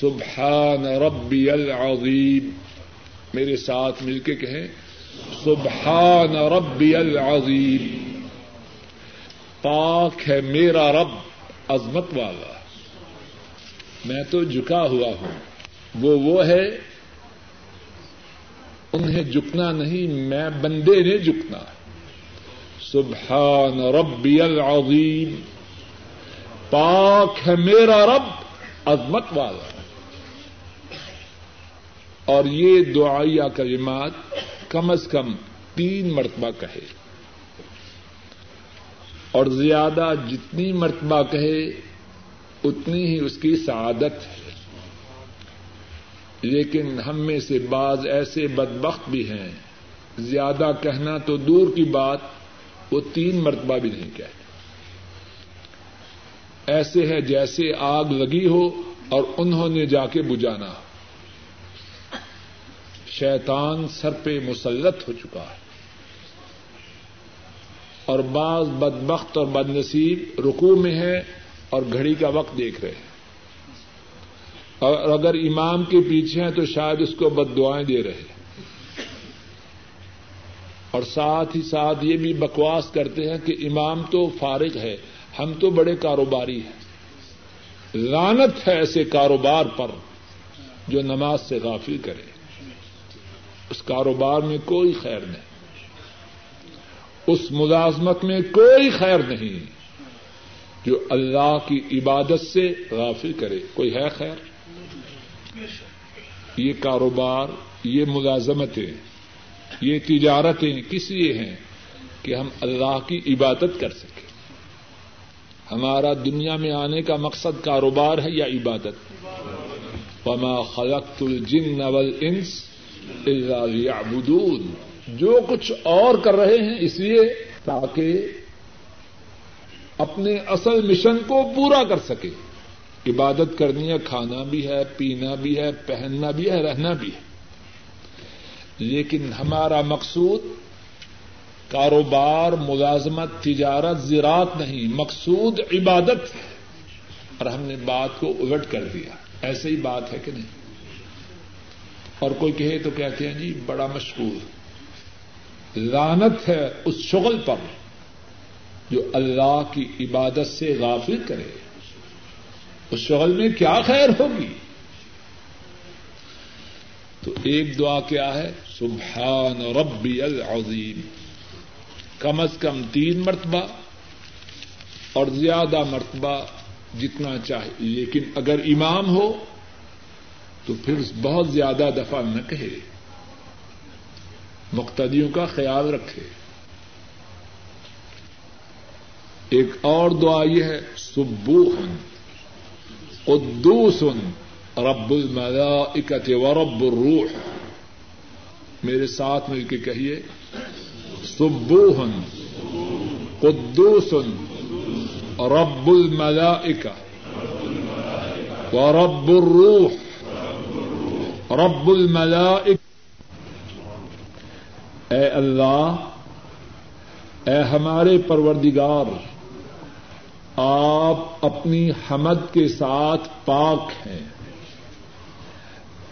سبحان ربی العظیم۔ میرے ساتھ مل کے کہیں، سبحان ربی العظیم۔ پاک ہے میرا رب، عظمت والا۔ میں تو جھکا ہوا ہوں۔ وہ وہ ہے انہیں جھکنا نہیں، میں بندے نے جھکنا۔ سبحان ربی العظیم۔ پاک ہے میرا رب، عظمت والا۔ اور یہ دعائیا کلمات کم از کم تین مرتبہ کہے۔ اور زیادہ جتنی مرتبہ کہے، اتنی ہی اس کی سعادت ہے۔ لیکن ہم میں سے بعض ایسے بدبخت بھی ہیں۔ زیادہ کہنا تو دور کی بات، وہ تین مرتبہ بھی نہیں کہتے ایسے ہے جیسے آگ لگی ہو اور انہوں نے جا کے بجانا شیطان سر پہ مسلط ہو چکا ہے۔ اور بعض بدبخت اور بد نصیب رکو میں ہے اور گھڑی کا وقت دیکھ رہے ہیں۔ اور اگر امام کے پیچھے ہیں تو شاید اس کو بد دعائیں دے رہے ہیں۔ اور ساتھ ہی ساتھ یہ بھی بکواس کرتے ہیں کہ امام تو فارغ ہے، ہم تو بڑے کاروباری ہیں۔ لانت ہے ایسے کاروبار پر جو نماز سے غافل کرے۔ اس کاروبار میں کوئی خیر نہیں۔ اس ملازمت میں کوئی خیر نہیں جو اللہ کی عبادت سے غافل کرے کوئی ہے خیر؟ یہ کاروبار، یہ ملازمتیں، یہ تجارتیں کس لیے ہیں کہ ہم اللہ کی عبادت کر سکیں؟ ہمارا دنیا میں آنے کا مقصد کاروبار ہے یا عبادت؟ وما خلقت الجن والانس الا ليعبدون جو کچھ اور کر رہے ہیں اس لیے تاکہ اپنے اصل مشن کو پورا کر سکے۔ عبادت کرنی ہے، کھانا بھی ہے، پینا بھی ہے، پہننا بھی ہے، رہنا بھی ہے۔ لیکن ہمارا مقصود کاروبار، ملازمت، تجارت، زراعت نہیں، مقصود عبادت ہے۔ اور ہم نے بات کو الٹ کر دیا۔ ایسے ہی بات ہے کہ نہیں۔ اور کوئی کہے تو کہتے ہیں جی بڑا مشہور لانت ہے اس شغل پر جو اللہ کی عبادت سے غافل کرے۔ اس شغل میں کیا خیر ہوگی؟ تو ایک دعا کیا ہے؟ سبحان ربی العظیم۔ کم از کم تین مرتبہ اور زیادہ مرتبہ جتنا چاہے۔ لیکن اگر امام ہو تو پھر بہت زیادہ دفعہ نہ کہے۔ مقتدیوں کا خیال رکھے۔ ایک اور دعا یہ ہے سبوہن قدوس رب الملائکت و رب الروح۔ میرے ساتھ مل کے کہیے سبوہن قدوس رب الملائکہ و رب الروح۔ رب الملائک اے اللہ، اے ہمارے پروردگار، آپ اپنی حمد کے ساتھ پاک ہیں۔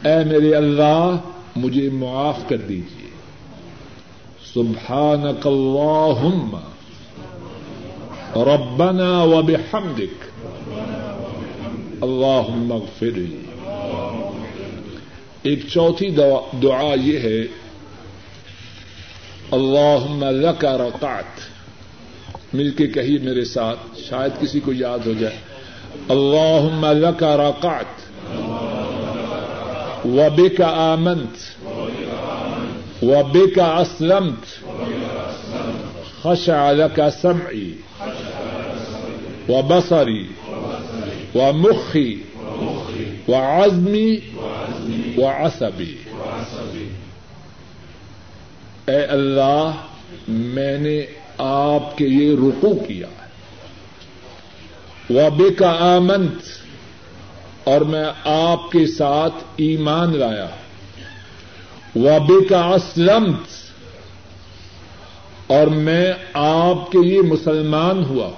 اے میرے اللہ، مجھے معاف کر دیجیے سبحانک اللہم، ربنا وبحمدک، اللہم اغفر لی ایک چوتھی دعا یہ ہے اللہم لک رقعت مل کے کہیے میرے ساتھ، شاید کسی کو یاد ہو جائے۔ اللہ لک رقعت وبك آمنت۔ وبك أسلمت خشع لك سمعي وبصري ومخي وعزمي وعصبي اے اللہ، میں نے آپ کے لیے رکو کیا وہ بے کا آمنت، اور میں آپ کے ساتھ ایمان لایا۔ وہ بے کا اسلمت، اور میں آپ کے لیے مسلمان ہوا۔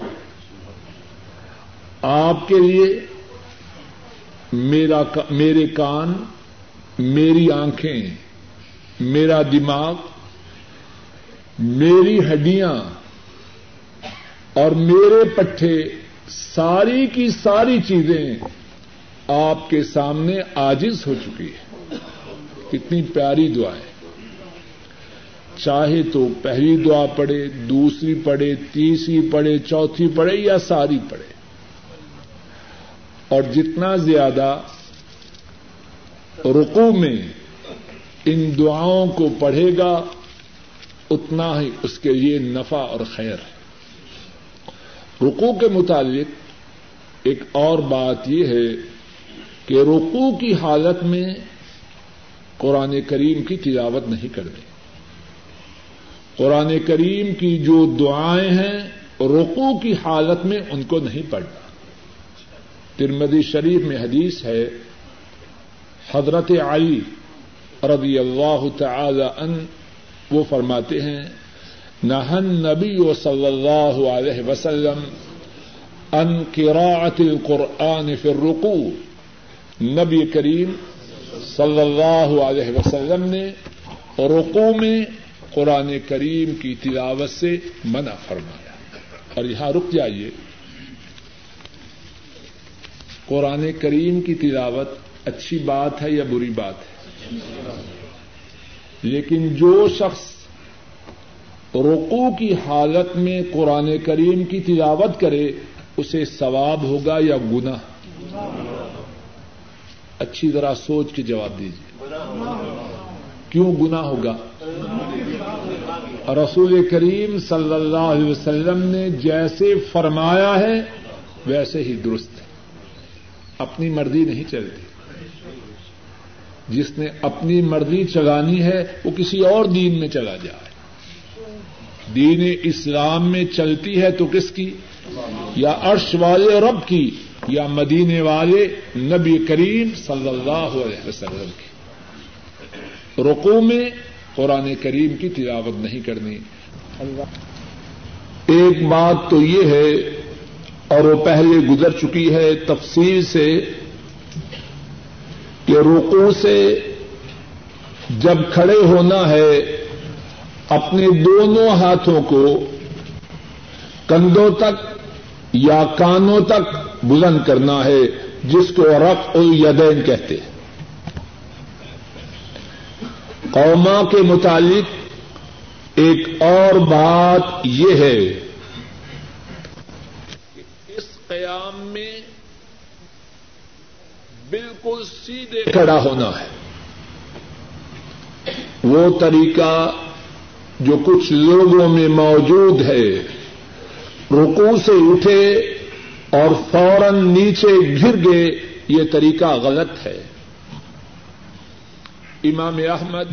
آپ کے لیے میرا میرے کان، میری آنکھیں، میرا دماغ میری ہڈیاں اور میرے پٹھے، ساری کی ساری چیزیں آپ کے سامنے آجز ہو چکی ہے کتنی پیاری دعا ہے۔ چاہے تو پہلی دعا پڑھے، دوسری پڑھے، تیسری پڑھے، چوتھی پڑھے یا ساری پڑھے۔ اور جتنا زیادہ رکو میں ان دعاؤں کو پڑھے گا اتنا ہی اس کے لیے نفع اور خیر ہے۔ رکو کے متعلق ایک اور بات یہ ہے کہ رکو کی حالت میں قرآن کریم کی تلاوت نہیں کرنی قرآن کریم کی جو دعائیں ہیں رکو کی حالت میں ان کو نہیں پڑھنا۔ ترمدی شریف میں حدیث ہے، حضرت علی رضی اللہ تعالی ان وہ فرماتے ہیں نہن نبی و صلی اللہ علیہ وسلم ان قراءت القرآن فی الرقوع۔ نبی کریم صلی اللہ علیہ وسلم نے رقو میں قرآن کریم کی تلاوت سے منع فرمایا۔ اور یہاں رک جائیے۔ قرآن کریم کی تلاوت اچھی بات ہے یا بری بات ہے؟ لیکن جو شخص رقو کی حالت میں قرآن کریم کی تلاوت کرے، اسے ثواب ہوگا یا گنا اچھی طرح سوچ کے جواب دیجیے کیوں گنا ہوگا؟ رسول کریم صلی اللہ علیہ وسلم نے جیسے فرمایا ہے، ویسے ہی درست ہے۔ اپنی مرضی نہیں چلتی۔ جس نے اپنی مرضی چلانی ہے، وہ کسی اور دین میں چلا جائے۔ دین اسلام میں چلتی ہے تو کس کی؟ یا عرش والے رب کی، یا مدینے والے نبی کریم صلی اللہ علیہ وسلم کی۔ رقو میں قرآن کریم کی تلاوت نہیں کرنی۔ ایک بات تو یہ ہے، اور وہ پہلے گزر چکی ہے تفصیل سے کہ رکو سے جب کھڑے ہونا ہے، اپنے دونوں ہاتھوں کو کندھوں تک یا کانوں تک بلند کرنا ہے، جس کو رف الیدین کہتے ہیں۔ قوما کے متعلق ایک اور بات یہ ہے کہ اس قیام میں بالکل سیدھے کھڑا ہونا ہے۔ وہ طریقہ جو کچھ لوگوں میں موجود ہے رکو سے اٹھے اور فوراً نیچے گر گئے یہ طریقہ غلط ہے۔ امام احمد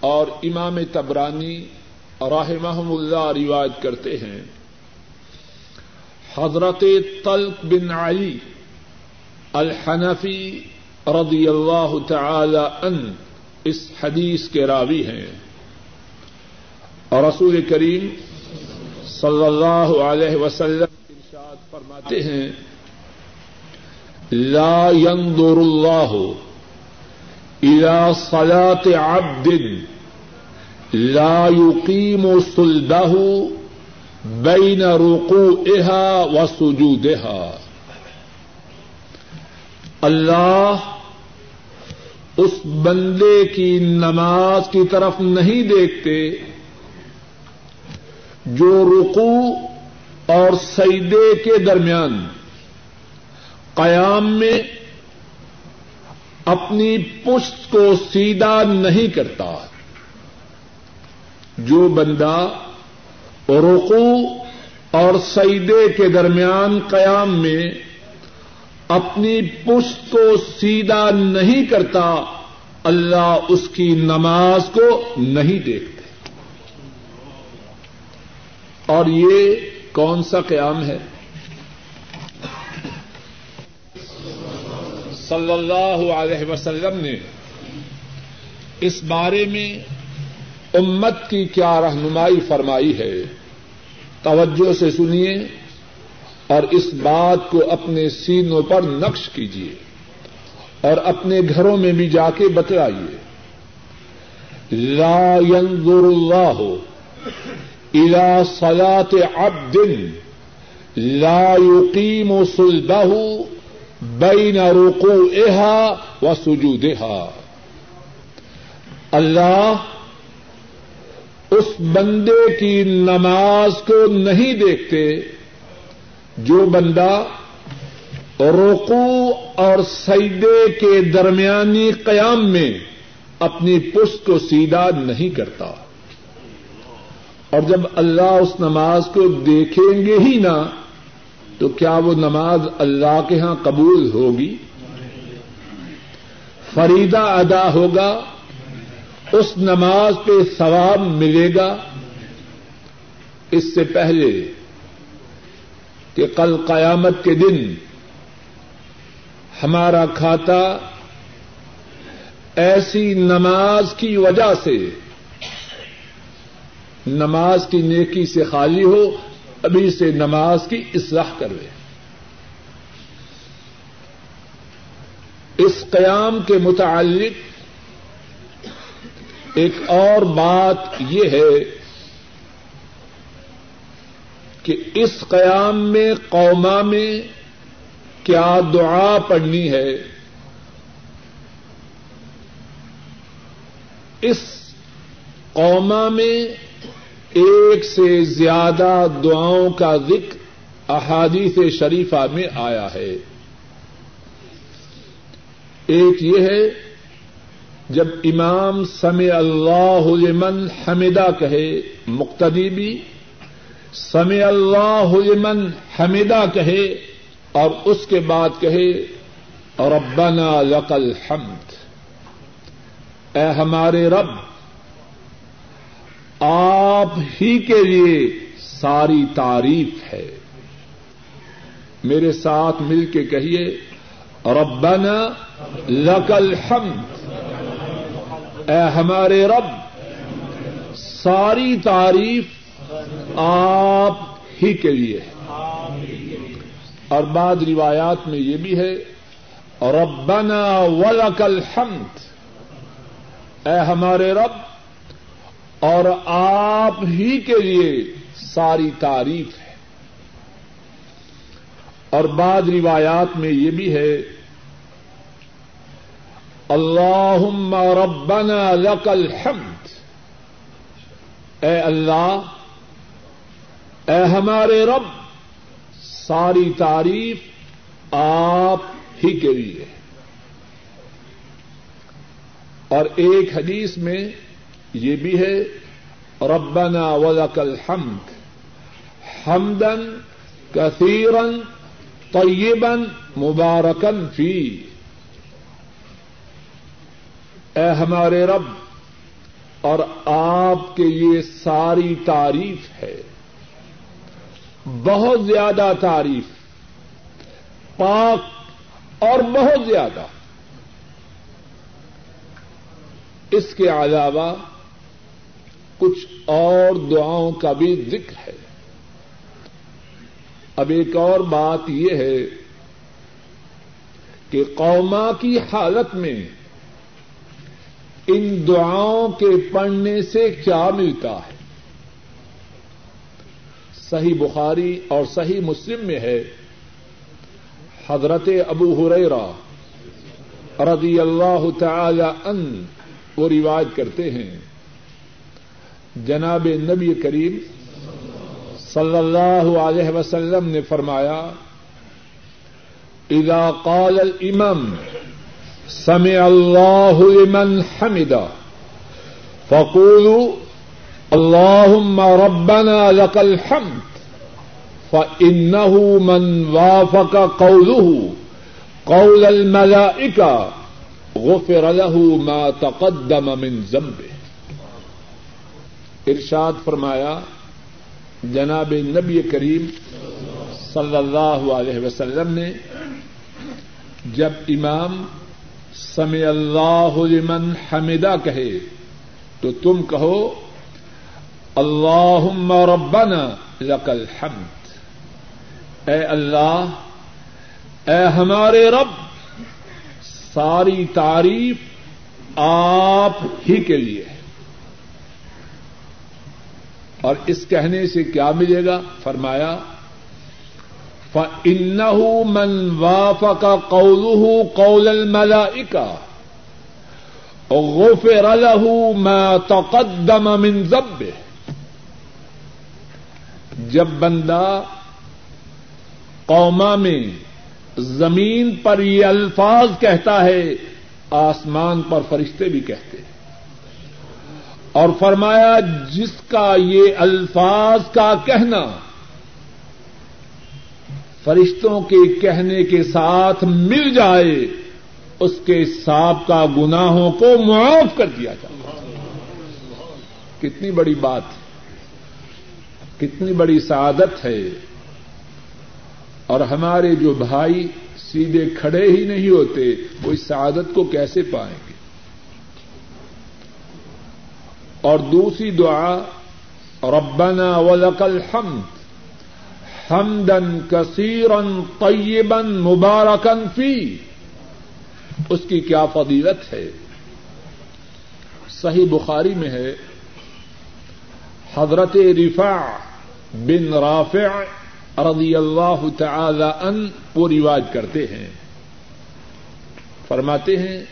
اور امام تبرانی راہ محم اللہ روایت کرتے ہیں۔ حضرت تلق بن علی الحنفی رضی اللہ تعالی ان اس حدیث کے راوی ہیں۔ اور رسول کریم صلی اللہ علیہ وسلم ارشاد فرماتے ہیں، لا ينظر الله الى صلاة عبد لا يقيم صلبه بين ركوعها وسجودها۔ اللہ اس بندے کی نماز کی طرف نہیں دیکھتے جو رکو اور سیدے کے درمیان قیام میں اپنی پشت کو سیدھا نہیں کرتا، جو بندہ رقو اور سیدے کے درمیان قیام میں اپنی پشت کو سیدھا نہیں کرتا، اللہ اس کی نماز کو نہیں دیکھتے۔ اور یہ کون سا قیام ہے؟ صلی اللہ علیہ وسلم نے اس بارے میں امت کی کیا رہنمائی فرمائی ہے؟ توجہ سے سنیے۔ اور اس بات کو اپنے سینوں پر نقش کیجیے اور اپنے گھروں میں بھی جا کے بتلائیے۔ لا ينظر الله الى صلاة عبد لا يقيم صلبه بين ركوعها وسجودها۔ اللہ اس بندے کی نماز کو نہیں دیکھتے جو بندہ رکو اور سیدے کے درمیانی قیام میں اپنی پشت کو سیدھا نہیں کرتا۔ اور جب اللہ اس نماز کو دیکھیں گے ہی نہ، تو کیا وہ نماز اللہ کے ہاں قبول ہوگی؟ فریدہ ادا ہوگا، اس نماز پہ ثواب ملے گا۔ اس سے پہلے کہ کل قیامت کے دن ہمارا کھاتا ایسی نماز کی وجہ سے نماز کی نیکی سے خالی ہو، ابھی سے نماز کی اصلاح کرے اس قیام کے متعلق ایک اور بات یہ ہے کہ اس قیام میں قوما میں کیا دعا پڑھنی ہے؟ اس قوما میں ایک سے زیادہ دعاؤں کا ذکر احادیث شریفہ میں آیا ہے۔ ایک یہ ہے، جب امام سمع اللہ لمن حمدہ کہے، مقتدی بھی سمع اللہ لمن حمدہ کہے اور اس کے بعد کہے، ربنا لک الحمد۔ اے ہمارے رب، آپ ہی کے لیے ساری تعریف ہے۔ میرے ساتھ مل کے کہیے، ربنا لک الحمد۔ اے ہمارے رب، ساری تعریف آپ ہی کے لیے ہے۔ اور بعض روایات میں یہ بھی ہے، ربنا ولک الحمد۔ اے ہمارے رب، اور آپ ہی کے لیے ساری تعریف ہے۔ اور بعض روایات میں یہ بھی ہے اللہ ربنا لک الحمد۔ اے اللہ اے ہمارے رب، ساری تعریف آپ ہی کے لیے اور ایک حدیث میں یہ بھی ہے، ربنا ولک الحمد حمدن کثیرن طیبن مبارکن فی۔ اے ہمارے رب، اور آپ کے یہ ساری تعریف ہے۔ بہت زیادہ تعریف، پاک اور بہت زیادہ۔ اس کے علاوہ کچھ اور دعاؤں کا بھی ذکر ہے۔ اب ایک اور بات یہ ہے کہ قوما کی حالت میں ان دعاؤں کے پڑھنے سے کیا ملتا ہے؟ صحیح بخاری اور صحیح مسلم میں ہے۔ حضرت ابو ہریرا رضی اللہ تعالی ان وہ روایت کرتے ہیں۔ جناب نبی کریم صلی اللہ علیہ وسلم نے فرمایا، اذا قال الامام، سمع اللہ لمن حمدا فقولوا اللهم ربنا لك الحمد، فإنه من وافق قوله، قول الملائكة، غفر له ما تقدم من ذنبه. ارشاد فرمایا، جناب نبی کریم صلی اللہ علیہ وسلم نے، جب امام سمع اللہ لمن حمدہ کہے، تو تم کہو اللہ ربنا لک الحمد اے اللہ، اے ہمارے رب، ساری تعریف آپ ہی کے لیے ہے۔ اور اس کہنے سے کیا ملے گا؟ فرمایا، فَإِنَّهُ مَنْ وَافَقَ قَوْلُهُ قَوْلَ الْمَلَائِكَةِ، غُفِرَ لَهُ مَا تَقَدَّمَ مِنْ ذَبِّهِ جب بندہ قوما میں زمین پر یہ الفاظ کہتا ہے، آسمان پر فرشتے بھی کہتے ہیں۔ اور فرمایا، جس کا یہ الفاظ کا کہنا فرشتوں کے کہنے کے ساتھ مل جائے، اس کے سابقہ گناہوں کو معاف کر دیا جائے۔ کتنی بڑی بات۔ کتنی بڑی سعادت ہے اور ہمارے جو بھائی سیدھے کھڑے ہی نہیں ہوتے، وہ اس سعادت کو کیسے پائیں گے؟ اور دوسری دعا، ربنا ولک الحمد حمدن کثیرن طیبن مبارکن فی، اس کی کیا فضیلت ہے؟ صحیح بخاری میں ہے، حضرت رفاع بن رافع رضی اللہ تعالی ان وہ رواج کرتے ہیں۔ فرماتے ہیں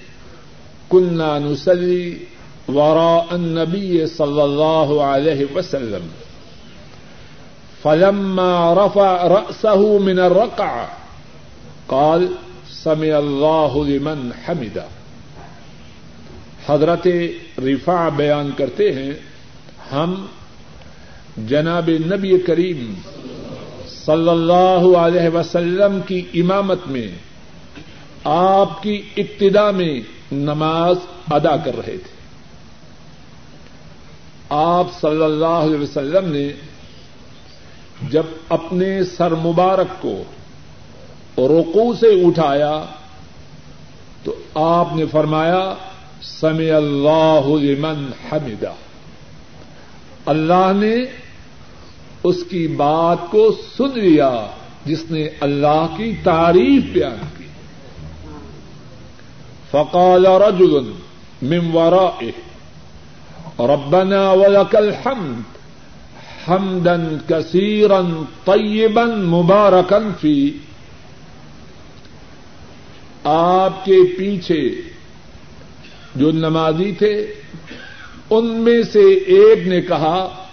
کنہ نسلی وراء النبی صلی اللہ علیہ وسلم، فلما رفع رأسه من الرقع، قال، سمع اللہ لمن حمدہ۔ حضرت رفا بیان کرتے ہیں، ہم جناب نبی کریم صلی اللہ علیہ وسلم کی امامت میں آپ کی ابتدا میں نماز ادا کر رہے تھے۔ آپ صلی اللہ علیہ وسلم نے جب اپنے سر مبارک کو رقو سے اٹھایا تو آپ نے فرمایا، سمع اللہ لمن حمدہ۔ اللہ نے اس کی بات کو سن لیا جس نے اللہ کی تعریف بیان کی۔ فقال رجل من ورائه، ربنا ولك الحمد، حمدا كثيرا طيبا مباركا فی۔ آپ کے پیچھے جو نمازی تھے، ان میں سے ایک نے کہا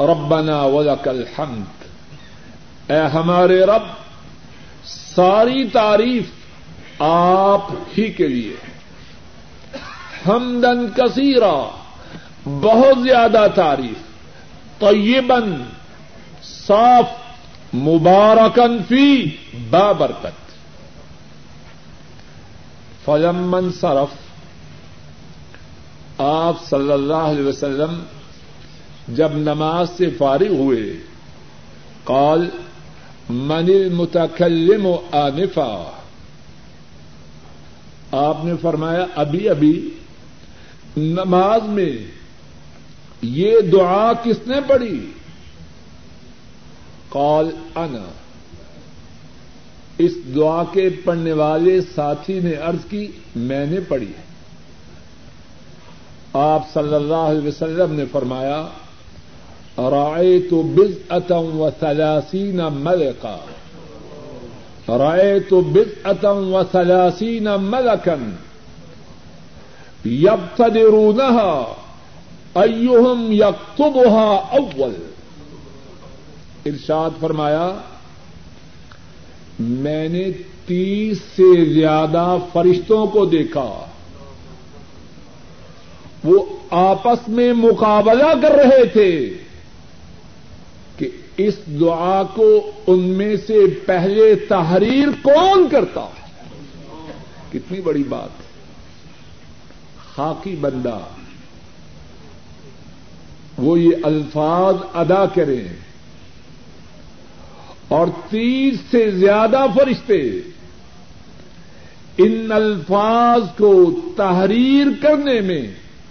ربنا ولک الحمد۔ اے ہمارے رب، ساری تعریف آپ ہی کے لیے۔ حمدن کثیرا، بہت زیادہ تعریف۔ طیبن صاف مبارکن فی بابرکت۔ فلمن صرف آپ صلی اللہ علیہ وسلم جب نماز سے فارغ ہوئے، قال، من المتکلم آنفا۔ آپ نے فرمایا، ابھی ابھی، نماز میں یہ دعا کس نے پڑھی؟ قال، انا۔ اس دعا کے پڑھنے والے ساتھی نے ارض کی، میں نے پڑھی۔ آپ صلی اللہ علیہ وسلم نے فرمایا رأيت بزءة وثلاثين ملكا. رأيت بزءة وثلاثين ملكا يبتدرونها. أيهم يكتبها أول. ارشاد فرمایا، میں نے تیس سے زیادہ فرشتوں کو دیکھا۔ وہ آپس میں مقابلہ کر رہے تھے۔ اس دعا کو ان میں سے پہلے تحریر کون کرتا؟ کتنی بڑی بات. خاکی بندہ. وہ یہ الفاظ ادا کریں اور تیس سے زیادہ فرشتے. ان الفاظ کو تحریر کرنے میں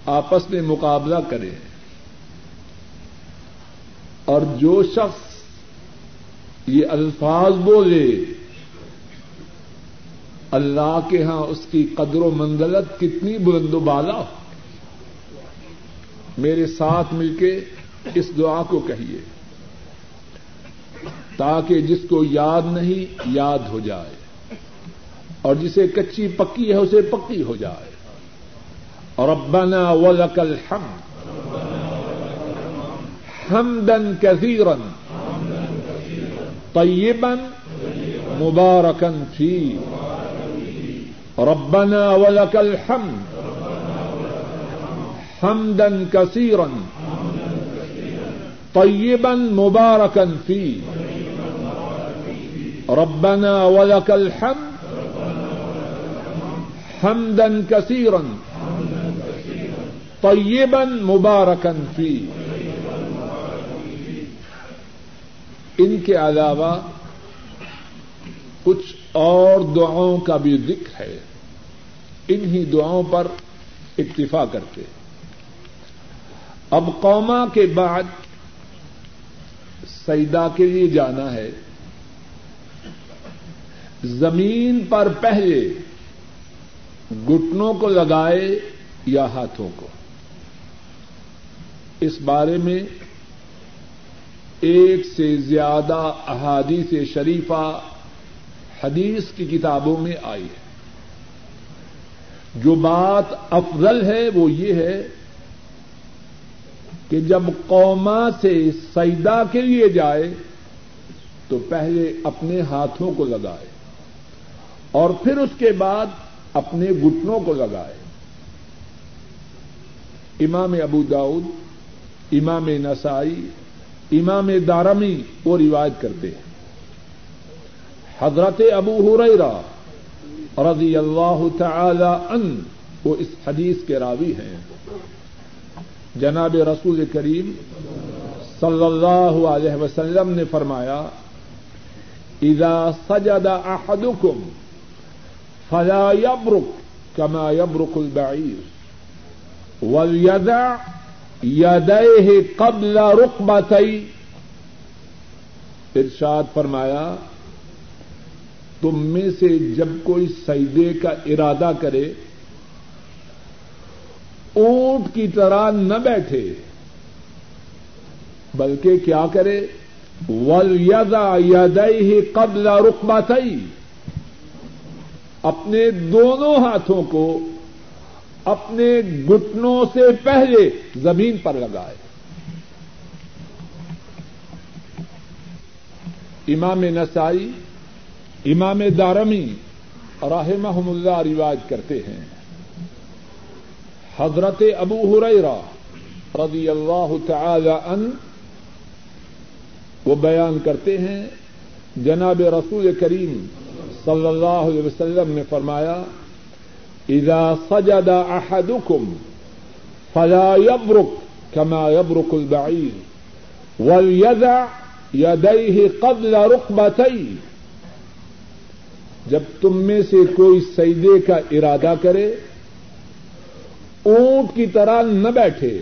آپس میں مقابلہ کریں اور جو شخص یہ الفاظ بولے، اللہ کے ہاں اس کی قدر و منزلت کتنی بلند و بالا میرے ساتھ مل کے اس دعا کو کہیے، تاکہ جس کو یاد نہیں، یاد ہو جائے۔ اور جسے کچی پکی ہے، اسے پکی ہو جائے۔ اور ربنا ولک الحمد حمدا كثيرا. طيبا مباركا فيه. ربنا ولك الحمد. حمدا كثيرا. طيبا مباركا فيه. ربنا ولك الحمد. حمدا كثيرا. طيبا مباركا فيه. ان کے علاوہ کچھ اور دعاؤں کا بھی ذکر ہے۔ انہی دعاؤں پر اکتفا کرتے۔ اب قوما کے بعد سیدا کے لیے جانا ہے۔ زمین پر پہلے گٹنوں کو لگائے یا ہاتھوں کو۔ اس بارے میں ایک سے زیادہ احادیث شریفہ حدیث کی کتابوں میں آئی ہے۔ جو بات افضل ہے وہ یہ ہے کہ جب قوما سے سیدا کے لیے جائے تو پہلے اپنے ہاتھوں کو لگائے اور پھر اس کے بعد اپنے گٹنوں کو لگائے۔ امام ابو داؤد، امام نسائی امام دارمی وہ روایت کرتے ہیں۔ حضرت ابو ہریرا رضی اللہ تعالی ان وہ اس حدیث کے راوی ہیں۔ جناب رسول کریم صلی اللہ علیہ وسلم نے فرمایا، اذا سجد احدكم فلا يبرك كما يبرك البعير وليدع يديه قبل ركبتي ارشاد فرمایا، تم میں سے جب کوئی سجدے کا ارادہ کرے، اونٹ کی طرح نہ بیٹھے، بلکہ کیا کرے؟ ول یدا یدئی ہی قبل رقبہ اپنے دونوں ہاتھوں کو اپنے گٹنوں سے پہلے زمین پر لگائے۔ امام نسائی، امام دارمی رحمہم اللہ روایت کرتے ہیں۔ حضرت ابو ہریرا رضی اللہ تعالی ان وہ بیان کرتے ہیں۔ جناب رسول کریم صلی اللہ علیہ وسلم نے فرمایا اذا سجد احدكم فلا يبرك كما يبرك البعير وليدع يديه قبل ركبتيه. جب تم میں سے کوئی سجدے کا ارادہ کرے، اونٹ کی طرح نہ بیٹھے،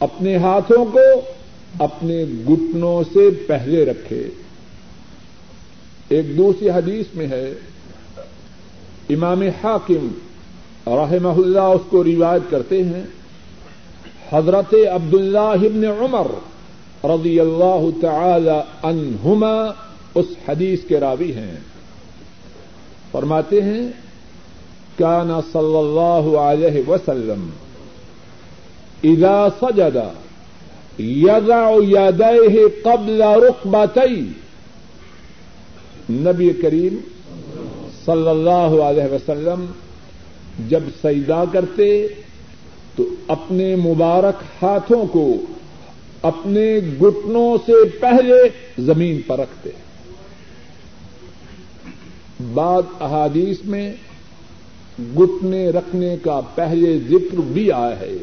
اپنے ہاتھوں کو اپنے گٹنوں سے پہلے رکھے۔ ایک دوسری حدیث میں ہے امام حاکم رحمہ اللہ اس کو روایت کرتے ہیں، حضرت عبد اللہ ابن عمر رضی اللہ تعالی عنہما اس حدیث کے راوی ہیں۔ فرماتے ہیں کانا صلی اللہ علیہ وسلم اذا سجد یضع یدیہ قبل رکبتئی نبی کریم صلی اللہ علیہ وسلم جب سجدہ کرتے تو اپنے مبارک ہاتھوں کو اپنے گٹنوں سے پہلے زمین پر رکھتے بعد احادیث میں گٹنے رکھنے کا پہلے ذکر بھی آیا ہے،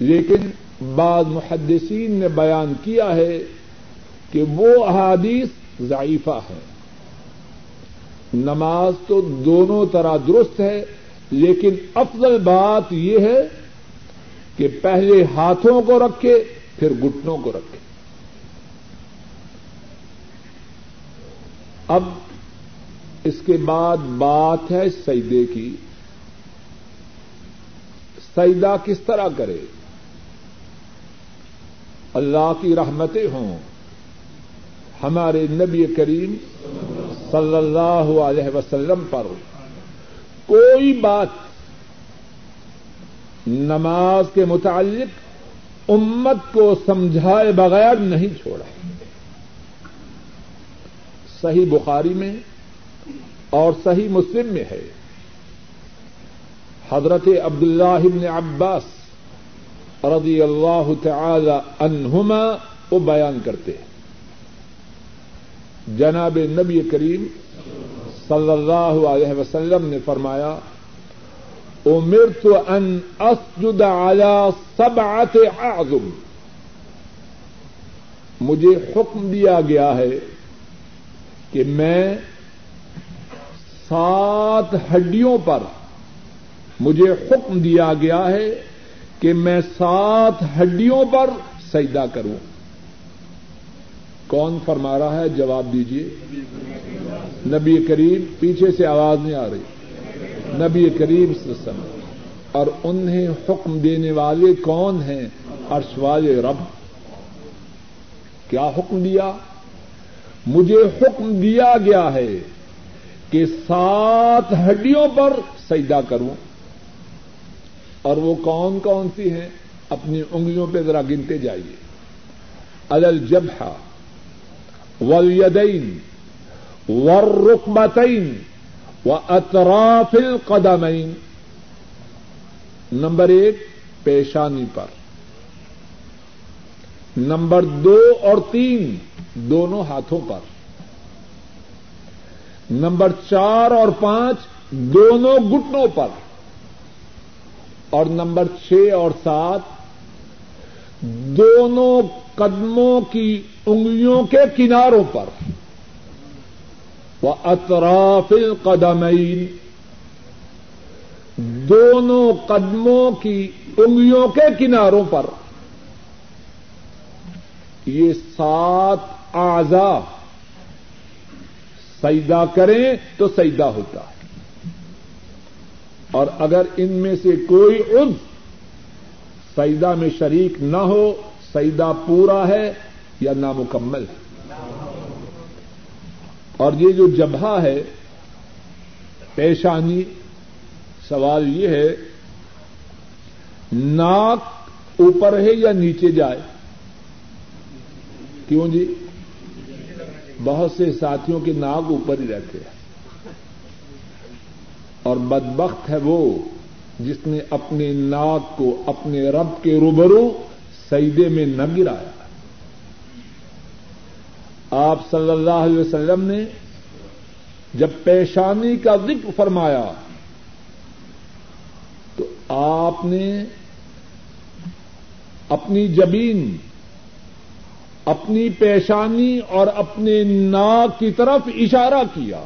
لیکن بعض محدثین نے بیان کیا ہے کہ وہ احادیث ضعیفہ ہے نماز تو دونوں طرح درست ہے، لیکن افضل بات یہ ہے کہ پہلے ہاتھوں کو رکھے، پھر گٹنوں کو رکھے۔ اب اس کے بعد بات ہے سیدے کی۔ سیدہ کس طرح کرے؟ اللہ کی رحمتیں ہوں۔ ہمارے نبی کریم صلی اللہ علیہ وسلم پر کوئی بات نماز کے متعلق امت کو سمجھائے بغیر نہیں چھوڑا۔ صحیح بخاری میں اور صحیح مسلم میں ہے۔ حضرت عبد اللہ عباس رضی اللہ تعالی عنہما وہ بیان کرتے ہیں۔ جناب نبی کریم صلی اللہ علیہ وسلم نے فرمایا، امرت ان اسجد على سبعة اعظم. مجھے حکم دیا گیا ہے کہ میں سات ہڈیوں پر مجھے حکم دیا گیا ہے کہ میں سات ہڈیوں پر سجدہ کروں۔ کون فرما رہا ہے؟ جواب دیجیے نبی کریم پیچھے سے آواز نہیں آ رہی۔ نبی کریم سسم اور انہیں حکم دینے والے کون ہیں؟ عرش والے رب، کیا حکم دیا؟ مجھے حکم دیا گیا ہے کہ سات ہڈیوں پر سجدہ کروں۔ اور وہ کون کون سی ہیں؟ اپنی انگلیوں پہ ذرا گنتے جائیے۔ الل جبہ ولیدین ور رقبتین و اطراف القدمین نمبر ایک، پیشانی پر. نمبر دو اور تین، دونوں ہاتھوں پر. نمبر چار اور پانچ، دونوں گٹنوں پر. اور نمبر چھ اور سات دونوں قدموں کی انگلیوں کے کناروں پر۔ وہ اطراف القدمین دونوں قدموں کی انگلیوں کے کناروں پر۔ یہ سات آزا سجدہ کریں تو سجدہ ہوتا ہے۔ اور اگر ان میں سے کوئی عز سجدہ میں شریک نہ ہو، سجدہ پورا ہے یا نامکمل ہے؟ اور یہ جو جبہ ہے، پیشانی، سوال یہ ہے، ناک اوپر ہے یا نیچے جائے؟ کیوں جی؟ بہت سے ساتھیوں کے ناک اوپر ہی رہتے ہیں۔ اور بدبخت ہے وہ جس نے اپنے ناک کو اپنے رب کے روبرو سیدے میں نہ گرایا۔ آپ صلی اللہ علیہ وسلم نے جب پیشانی کا ذکر فرمایا تو آپ نے اپنی جبین، اپنی پیشانی اور اپنے ناک کی طرف اشارہ کیا۔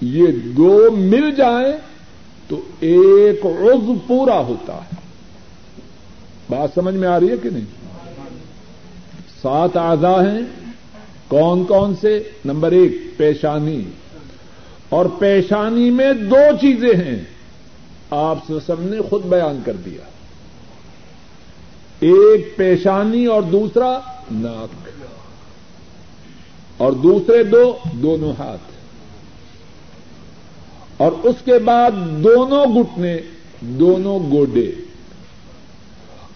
یہ دو مل جائیں تو ایک عضو پورا ہوتا ہے۔ بات سمجھ میں آ رہی ہے کہ نہیں؟ سات آزا ہیں۔ کون کون سے؟ نمبر ایک، پیشانی۔ اور پیشانی میں دو چیزیں ہیں۔ آپ سب نے خود بیان کر دیا۔ ایک پیشانی اور دوسرا ناک۔ اور دوسرے دو، دونوں ہاتھ۔ اور اس کے بعد دونوں گٹنے دونوں گوڈے۔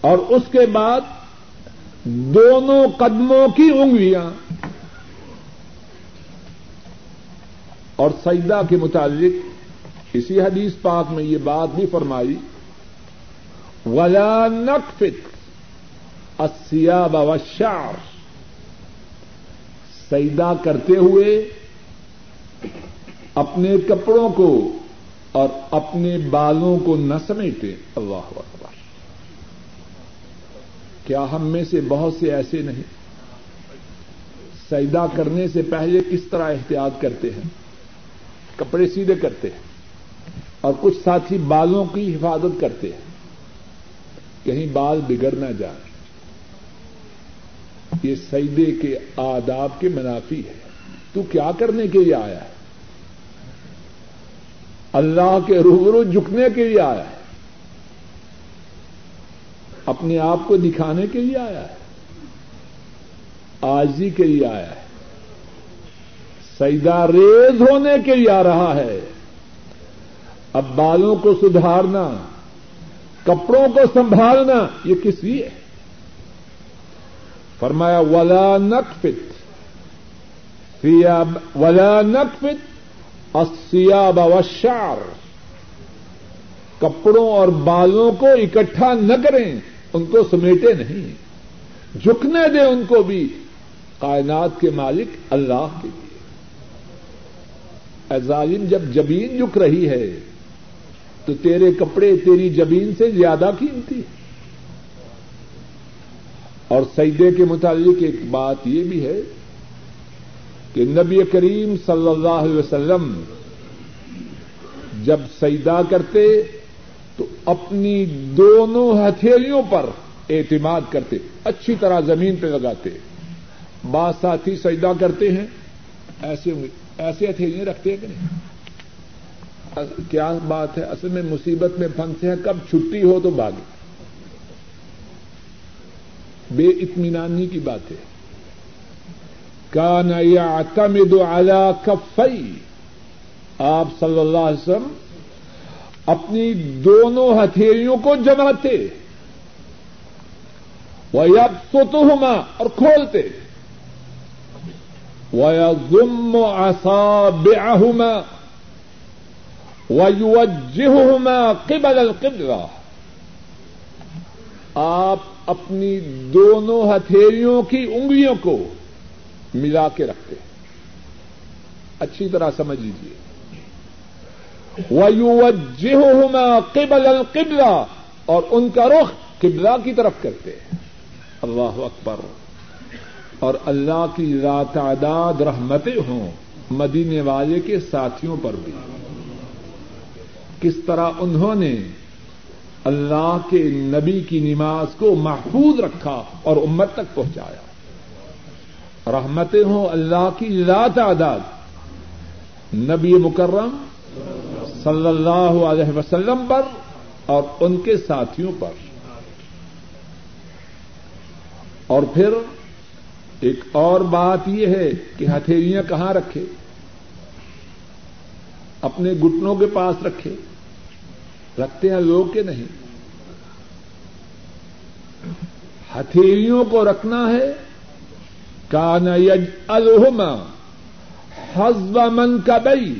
اور اس کے بعد دونوں قدموں کی انگلیاں۔ اور سجدہ کے متعلق اسی حدیث پاک میں یہ بات بھی فرمائی، ولا نقفت اسیاب وشار سجدہ کرتے ہوئے اپنے کپڑوں کو اور اپنے بالوں کو نہ سمیٹے۔ اللہ اکبر۔ کیا ہم میں سے بہت سے ایسے نہیں؟ سجدہ کرنے سے پہلے کس طرح احتیاط کرتے ہیں؟ کپڑے سیدھے کرتے ہیں اور کچھ ساتھی بالوں کی حفاظت کرتے ہیں۔ کہیں بال بگڑ نہ جائیں یہ سجدے کے آداب کے منافی ہے تو کیا کرنے کے لیے آیا ہے؟ اللہ کے روبرو جھکنے کے لیے آیا ہے۔ اپنے آپ کو دکھانے کے لیے آیا ہے۔ آجی کے لیے آیا ہے۔ سیدا ریز ہونے کے لیے آ رہا ہے۔ اب بالوں کو سدھارنا، کپڑوں کو سنبھالنا، یہ کس لیے؟ فرمایا، ولا نقفت ولا نقفت السیاب والشعر۔ کپڑوں اور بالوں کو اکٹھا نہ کریں، ان کو سمیٹے نہیں۔ جھکنے دیں ان کو بھی، کائنات کے مالک اللہ کے لیے۔ ظالم، جب جبین جھک رہی ہے، تو تیرے کپڑے تیری جبین سے زیادہ قیمتی اور سیدے کے متعلق ایک بات یہ بھی ہے کہ نبی کریم صلی اللہ علیہ وسلم جب سیدا کرتے تو اپنی دونوں ہتھیلیوں پر اعتماد کرتے، اچھی طرح زمین پہ لگاتے۔ بعض ساتھی سجدہ کرتے ہیں، ایسے ایسے ہتھیلیاں رکھتے ہیں کہ نہیں؟ کیا بات ہے؟ اصل میں مصیبت میں پھنسے ہیں، کب چھٹی ہو تو بھاگے۔ بے اطمینانی کی بات ہے۔ کا نیا کمد اعلی کفئی آپ صلی اللہ علیہ وسلم اپنی دونوں ہتھیلیوں کو جماتے وہ اب سوتوما اور کھولتے، ويضم أصابعهما ويوجههما قبل القبلة. آپ اپنی دونوں ہتھیلیوں کی انگلیوں کو ملا کے رکھتے اچھی طرح سمجھ لیجیے وَيُوَجِّهُهُمَا قِبَلَ الْقِبْلَةِ، اور ان کا رخ قبلہ کی طرف کرتے اللہ اکبر۔ اور اللہ کی تعداد رحمتیں ہوں مدینے والے کے ساتھیوں پر بھی۔ کس طرح انہوں نے اللہ کے نبی کی نماز کو محفوظ رکھا اور امت تک پہنچایا۔ رحمتیں ہوں اللہ کی لا تعداد نبی مکرم صلی اللہ علیہ وسلم پر اور ان کے ساتھیوں پر۔ اور پھر ایک اور بات یہ ہے کہ ہتھیلیاں کہاں رکھے؟ اپنے گٹنوں کے پاس رکھے۔ رکھتے ہیں لوگ کے نہیں۔ ہتھیلیوں کو رکھنا ہے کان یج الحما حزب من کا بئی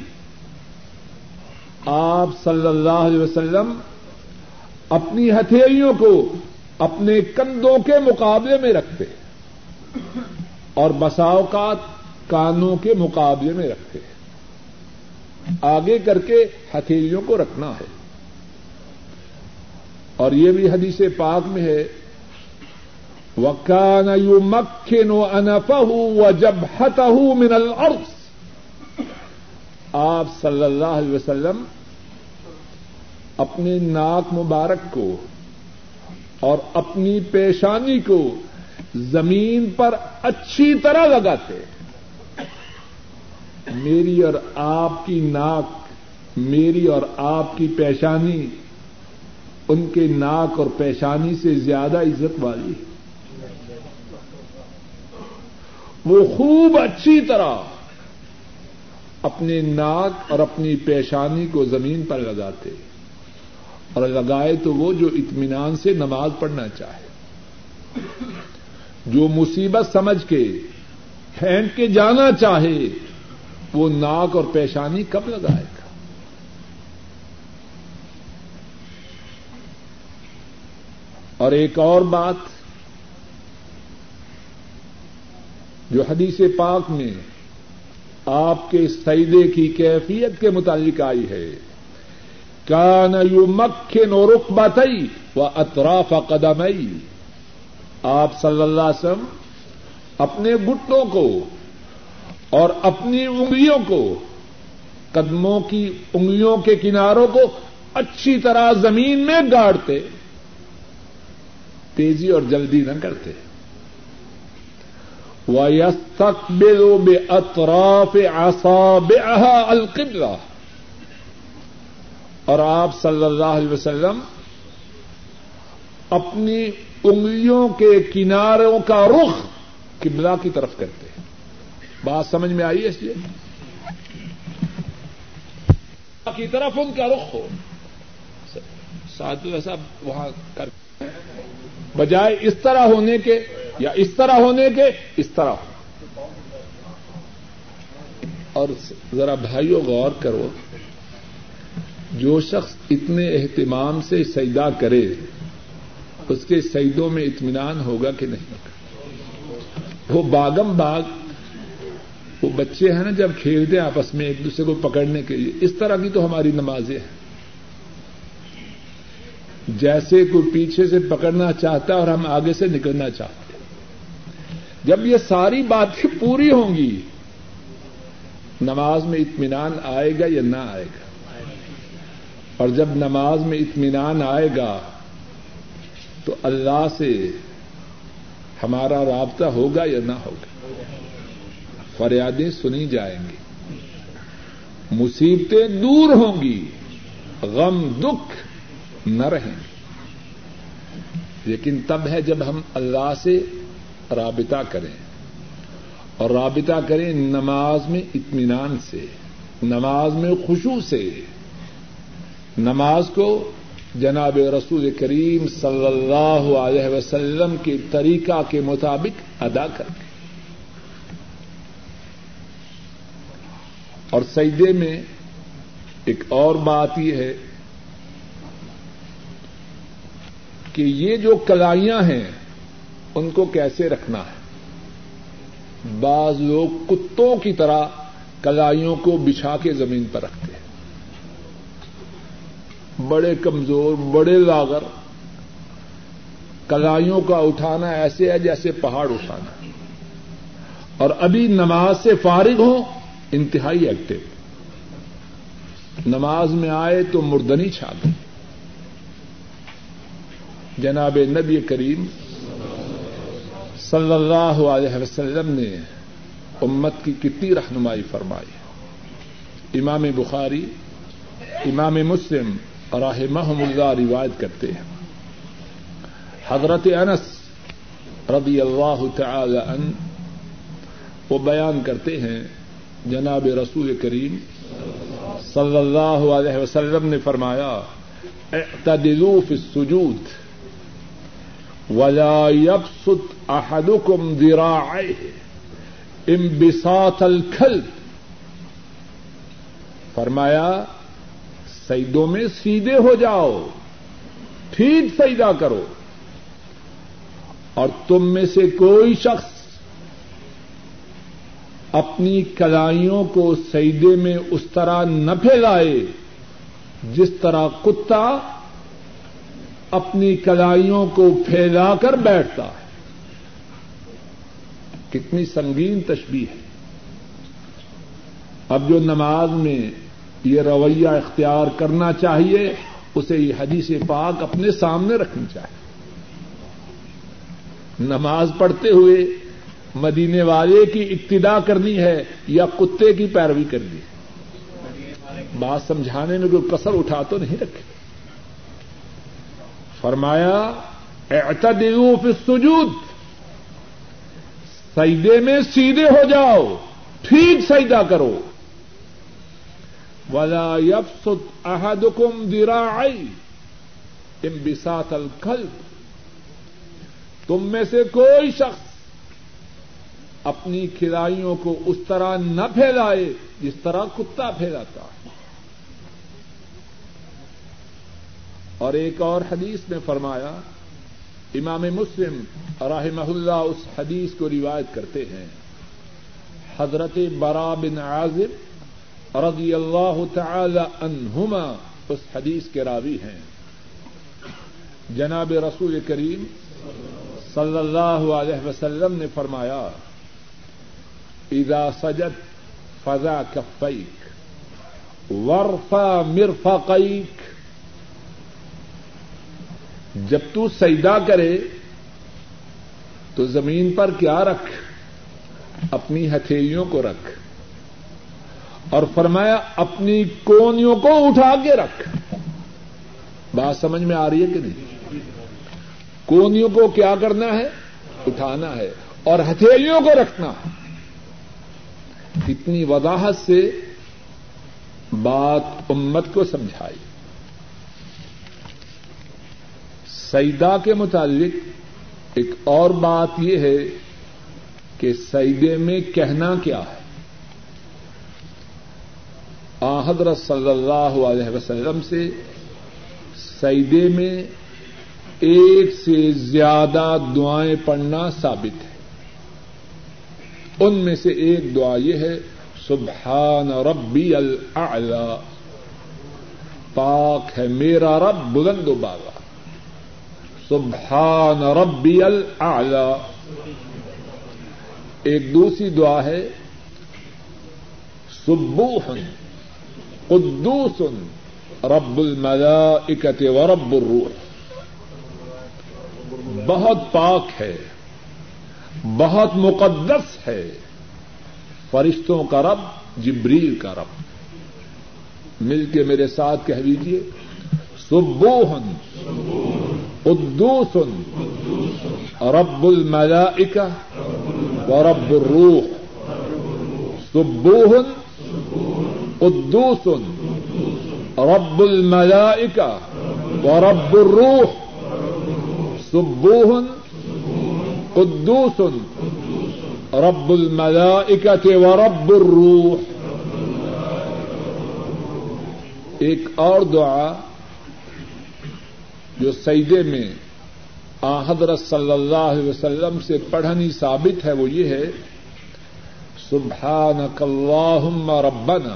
آپ صلی اللہ علیہ وسلم اپنی ہتھیلیوں کو اپنے کندھوں کے مقابلے میں رکھتے اور بساوقات کانوں کے مقابلے میں رکھتے آگے کر کے ہتھیلیوں کو رکھنا ہے اور یہ بھی حدیث پاک میں ہے وکان یو مکھن و انف جب ہت من الارض آپ صلی اللہ علیہ وسلم اپنے ناک مبارک کو اور اپنی پیشانی کو زمین پر اچھی طرح لگاتے. میری اور آپ کی ناک، میری اور آپ کی پیشانی، ان کے ناک اور پیشانی سے زیادہ عزت والی ہے۔ وہ خوب اچھی طرح اپنے ناک اور اپنی پیشانی کو زمین پر لگاتے اور لگائے تو وہ جو اطمینان سے نماز پڑھنا چاہے۔ جو مصیبت سمجھ کے پھینک کے جانا چاہے، وہ ناک اور پیشانی کب لگائے گا؟ اور ایک اور بات جو حدیث پاک میں آپ کے سیدے کی کیفیت کے متعلق آئی ہے۔ کان یو مکھ نو رخ و اطراف قدمئی۔ آپ صلی اللہ علیہ وسلم اپنے گٹوں کو اور اپنی انگلیوں کو، قدموں کی انگلیوں کے کناروں کو اچھی طرح زمین میں گاڑتے، تیزی اور جلدی نہ کرتے۔ وَيَسْتَقْبِلُ بِأَطْرَافِ أَصَابِعَهَا الْقِبْلَةِ اور آپ صلی اللہ علیہ وسلم اپنی انگلیوں کے کناروں کا رخ قبلہ کی طرف کرتے ہیں۔ بات سمجھ میں آئی ہے اس لیے؟ کی طرف ان کا رخ ہو۔ ساتھ ایسا وہاں کر بجائے اس طرح ہونے کے یا اس طرح ہونے کے اس طرح ہو۔ اور ذرا بھائیوں غور کرو، جو شخص اتنے اہتمام سے سجدہ کرے، اس کے سجدوں میں اطمینان ہوگا کہ نہیں؟ وہ باغم باغ، وہ بچے ہیں نا جب کھیلتے ہیں آپس میں ایک دوسرے کو پکڑنے کے لیے، اس طرح کی تو ہماری نمازیں ہیں۔ جیسے کوئی پیچھے سے پکڑنا چاہتا ہے اور ہم آگے سے نکلنا چاہتے ہیں۔ جب یہ ساری باتیں پوری ہوں گی، نماز میں اطمینان آئے گا یا نہ آئے گا؟ اور جب نماز میں اطمینان آئے گا، تو اللہ سے ہمارا رابطہ ہوگا یا نہ ہوگا؟ فریادیں سنی جائیں گی۔ مصیبتیں دور ہوں گی، غم، دکھ نہ رہیں گے۔ لیکن تب ہے جب ہم اللہ سے رابطہ کریں۔ اور رابطہ کریں نماز میں اطمینان سے، نماز میں خوشو سے۔ نماز کو جناب رسول کریم صلی اللہ علیہ وسلم کے طریقہ کے مطابق ادا کر کے اور سجدے میں ایک اور بات یہ ہے کہ یہ جو کلائیاں ہیں ان کو کیسے رکھنا ہے؟ بعض لوگ کتوں کی طرح کلائیوں کو بچھا کے زمین پر رکھتے ہیں۔ بڑے کمزور، بڑے لاگر کلائیوں کا اٹھانا ایسے ہے جیسے پہاڑ اٹھانا۔ اور ابھی نماز سے فارغ ہوں، انتہائی ایکٹیو۔ نماز میں آئے تو مردنی چھا گئی جناب نبی کریم صلی اللہ علیہ وسلم نے امت کی کتنی رہنمائی فرمائی۔ امام بخاری، امام مسلم راہ محم اللہ روایت کرتے ہیں۔ حضرت انس رضی اللہ تعالی عنہ وہ بیان کرتے ہیں، جناب رسول کریم صلی اللہ علیہ وسلم نے فرمایا، اعتدلوا فی السجود۔ ولا يبسط احدكم ذراعيه انبساط الكلب فرمایا، سیدوں میں سیدھے ہو جاؤ ٹھیک سیدا کرو۔ اور تم میں سے کوئی شخص اپنی کلائیوں کو سیدے میں اس طرح نہ پھیلائے جس طرح کتا اپنی کلائیوں کو پھیلا کر بیٹھتا ہے۔ کتنی سنگین تشبیح ہے۔ اب جو نماز میں یہ رویہ اختیار کرنا چاہیے، اسے یہ حدیث پاک اپنے سامنے رکھنی چاہیے۔ نماز پڑھتے ہوئے مدینے والے کی ابتدا کرنی ہے یا کتے کی پیروی کرنی ہے؟ بات سمجھانے میں کوئی کسر اٹھا تو نہیں رکھے۔ فرمایا اعتدلوا فی السجود، سجدے میں سیدھے ہو جاؤ ٹھیک سجدہ کرو۔ ولا يبسط احدكم ذراعي انبساط القلب۔ تم میں سے کوئی شخص اپنی کھلائیوں کو اس طرح نہ پھیلائے جس طرح کتا پھیلاتا ہے۔ اور ایک اور حدیث میں فرمایا، امام مسلم رحمہ اللہ اس حدیث کو روایت کرتے ہیں۔ حضرت برا بن عازب رضی اللہ تعالی عنہما اس حدیث کے راوی ہیں۔ جناب رسول کریم صلی اللہ علیہ وسلم نے فرمایا، اذا سجد فضا کفیک ورفا مرفقیک جب تو سجدہ کرے تو زمین پر کیا رکھ؟ اپنی ہتھیلیوں کو رکھ۔ اور فرمایا، اپنی کونیوں کو اٹھا کے رکھ۔ بات سمجھ میں آ رہی ہے کہ نہیں؟ کونیوں کو کیا کرنا ہے؟ اٹھانا ہے۔ اور ہتھیلیوں کو رکھنا۔ اتنی وضاحت سے بات امت کو سمجھائی۔ سیدا کے متعلق ایک اور بات یہ ہے کہ سیدے میں کہنا کیا ہے۔ حضرت صلی اللہ علیہ وسلم سے سیدے میں ایک سے زیادہ دعائیں پڑھنا ثابت ہے۔ ان میں سے ایک دعا یہ ہے، سبحان ربی العلی پاک ہے میرا رب بلند و بالا سبحان ربی العلی ایک دوسری دعا ہے سبوح قدوس رب الملائکت و رب الروح۔ بہت پاک ہے، بہت مقدس ہے، فرشتوں کا رب، جبریل کا رب۔ مل کے میرے ساتھ کہہ دیجیے سبوہن قدوس. رب الملائکہ و رب الروح. سبوہن قدوس. رب الملائکہ و رب الروح. سبوہن قدوس. رب الملائکہ و رب الروح. ایک اور دعا جو سیدے میں حضرت صلی اللہ علیہ وسلم سے پڑھنی ثابت ہے وہ یہ ہے، سبحانک اللہم ربنا،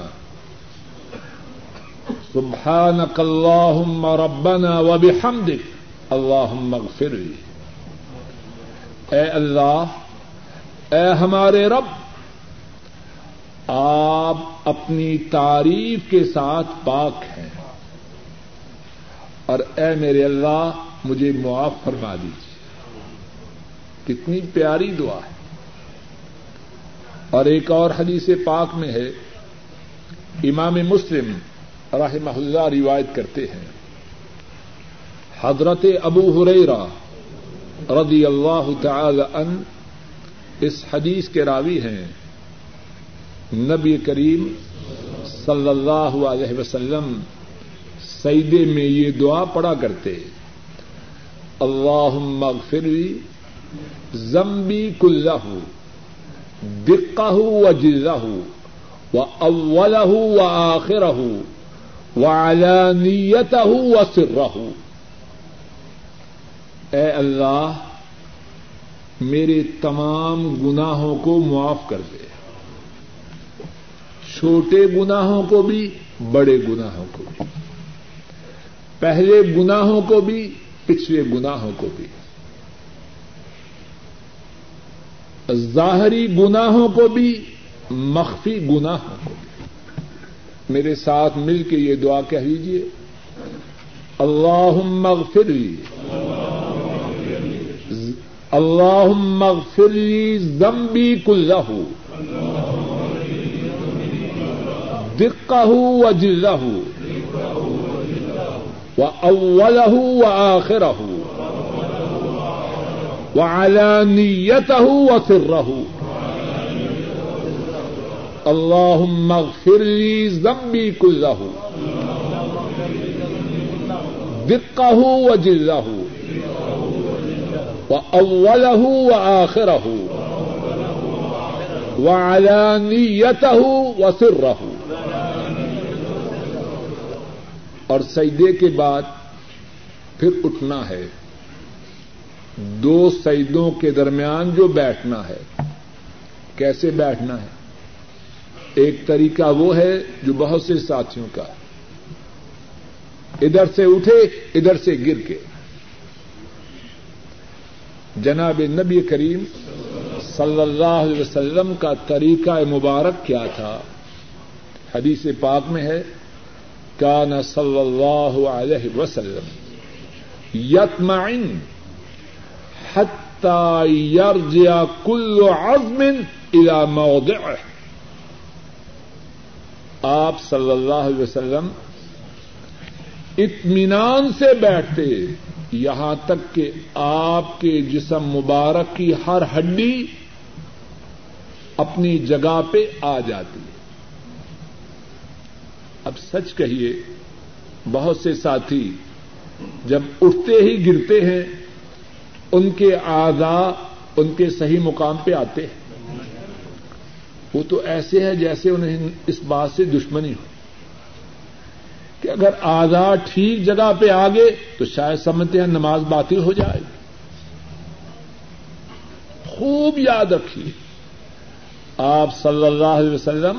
سبحانک اللہم ربنا وبحمدک، اللہم اغفر لی اے اللہ، اے ہمارے رب، آپ اپنی تعریف کے ساتھ پاک ہیں۔ اور اے میرے اللہ، مجھے معاف فرما دیجیے کتنی پیاری دعا ہے۔ اور ایک اور حدیث پاک میں ہے، امام مسلم رحمہ اللہ روایت کرتے ہیں۔ حضرت ابو ہریرا رضی اللہ تعالی ان اس حدیث کے راوی ہیں۔ نبی کریم صلی اللہ علیہ وسلم سیدے میں یہ دعا پڑا کرتے۔ اللہ مغفری زمبی کلہ دقہ و جزہ و اول و آخر و علانیت و سرہ اے اللہ، میرے تمام گناہوں کو معاف کر دے۔ چھوٹے گناہوں کو بھی، بڑے گناہوں کو بھی۔ پہلے گناہوں کو بھی، پچھلے گناہوں کو بھی۔ ظاہری گناہوں کو بھی، مخفی گناہوں کو بھی۔ میرے ساتھ مل کے یہ دعا کہہ لیجیے اللہ مغفر لی۔ اللہ مغفر لی زمبی کلہ دقہ و جزہ و اولہ و آخرہ و علانیتہ و سرہ اللہ مغفر لی زمبی کلہ دقہ و جزہ اولہ و آخرہ و علانیتہ و سرہ اور سجدے کے بعد پھر اٹھنا ہے۔ دو سجدوں کے درمیان جو بیٹھنا ہے۔ کیسے بیٹھنا ہے؟ ایک طریقہ وہ ہے جو بہت سے ساتھیوں کا۔ ادھر سے اٹھے، ادھر سے گر کے۔ جناب نبی کریم صلی اللہ علیہ وسلم کا طریقہ مبارک کیا تھا؟ حدیث پاک میں ہے۔ کان صلی اللہ علیہ وسلم یتمعن حتى يرجع كل عظم الى موضعه. آپ صلی اللہ علیہ وسلم اطمینان سے بیٹھتے، یہاں تک کہ آپ کے جسم مبارک کی ہر ہڈی اپنی جگہ پہ آ جاتی۔ ہے اب سچ کہیے، بہت سے ساتھی جب اٹھتے ہی گرتے ہیں، ان کے آزا، ان کے صحیح مقام پہ آتے ہیں۔ وہ تو ایسے ہیں جیسے انہیں اس بات سے دشمنی ہو۔ کہ اگر آزاد ٹھیک جگہ پہ آ گئے، تو شاید سمجھتے ہیں نماز باطل ہو جائے۔ خوب یاد رکھیے، آپ صلی اللہ علیہ وسلم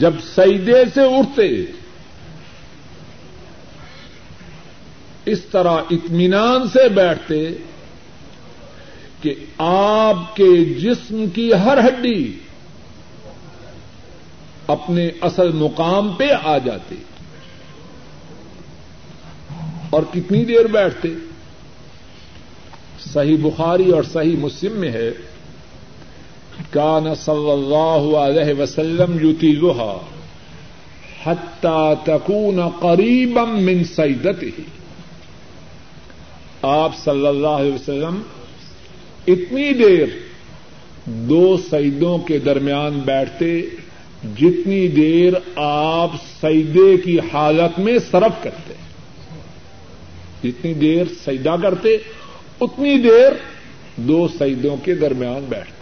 جب سیدے سے اٹھتے، اس طرح اطمینان سے بیٹھتے کہ آپ کے جسم کی ہر ہڈی اپنے اصل مقام پہ آ جاتے اور کتنی دیر بیٹھتے۔ صحیح بخاری اور صحیح مسلم میں ہے کان صلی اللہ علیہ وسلم یوتی لوہا حتى تكون قریبا من سیدته آپ صلی اللہ علیہ وسلم اتنی دیر دو سیدوں کے درمیان بیٹھتے جتنی دیر آپ سیدے کی حالت میں صرف کرتے. جتنی دیر سیدا کرتے، اتنی دیر دو سیدوں کے درمیان بیٹھتے.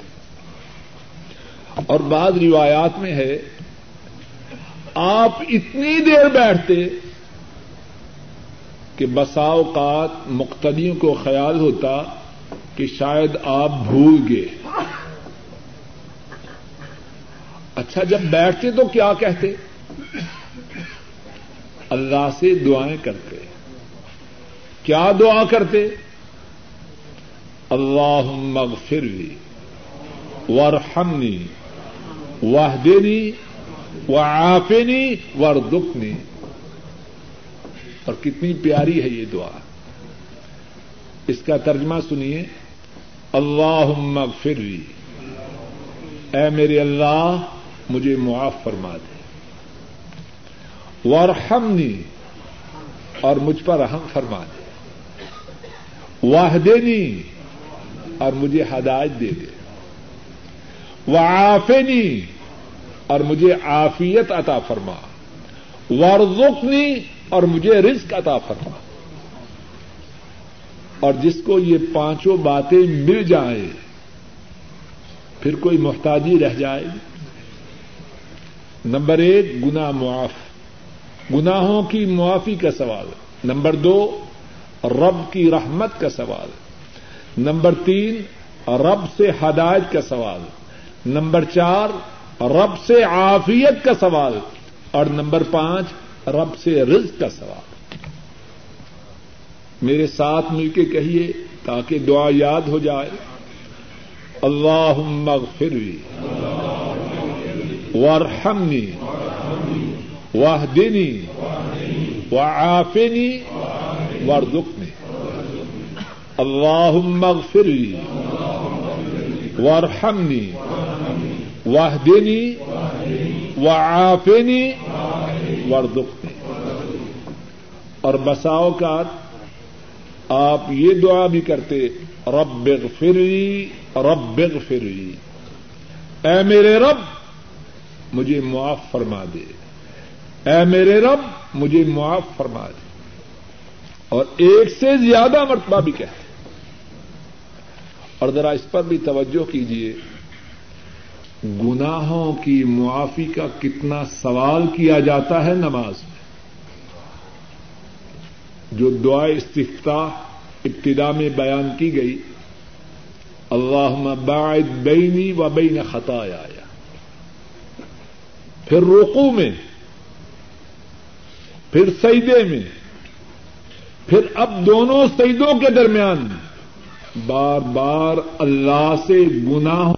اور بعض روایات میں ہے، آپ اتنی دیر بیٹھتے کہ بسا اوقات مقتدیوں کو خیال ہوتا کہ شاید آپ بھول گئے۔ اچھا جب بیٹھتے تو کیا کہتے؟ اللہ سے دعائیں کرتے۔ کیا دعا کرتے؟ اللہ مغفرلی ورحمنی۔ واہدنی وعافنی وردکنی اور کتنی پیاری ہے یہ دعا۔ اس کا ترجمہ سنیے۔ اللہ مغفرلی اے میرے اللہ، مجھے معاف فرما دے۔ ورحمنی اور مجھ پر رحم فرما دے۔ واہدینی اور مجھے ہدایت دے دے۔ وعافنی اور مجھے عافیت عطا فرما ورزقنی اور مجھے رزق عطا فرما اور جس کو یہ پانچوں باتیں مل جائیں، پھر کوئی محتاجی رہ جائے۔ نمبر ایک گنا معاف۔ گناہوں کی معافی کا سوال۔ نمبر دو، رب کی رحمت کا سوال۔ نمبر تین، رب سے ہدایت کا سوال۔ نمبر چار، رب سے عافیت کا سوال، اور نمبر پانچ، رب سے رزق کا سوال۔ میرے ساتھ مل کے کہیے تاکہ دعا یاد ہو جائے۔ اللہ مغفرلی ورحمنی واہدنی، وعافنی، وارزقنی۔ اللہ مغفرلی وارحمنی۔ واہدنی وعافنی وارزقنی اور بساؤ کا آپ یہ دعا بھی کرتے، رب فری رب فری اے میرے رب، مجھے معاف فرما دے۔ اے میرے رب، مجھے معاف فرما دے۔ اور ایک سے زیادہ مرتبہ بھی کہتے اور ذرا اس پر بھی توجہ کیجیے گناہوں کی معافی کا کتنا سوال کیا جاتا ہے نماز میں؟ جو دعا استفتاح ابتدا میں بیان کی گئی اللہ باعد بینی و بین خطا آیا پھر روکو میں، پھر سیدے میں، پھر اب دونوں سیدوں کے درمیان، بار بار اللہ سے گناہوں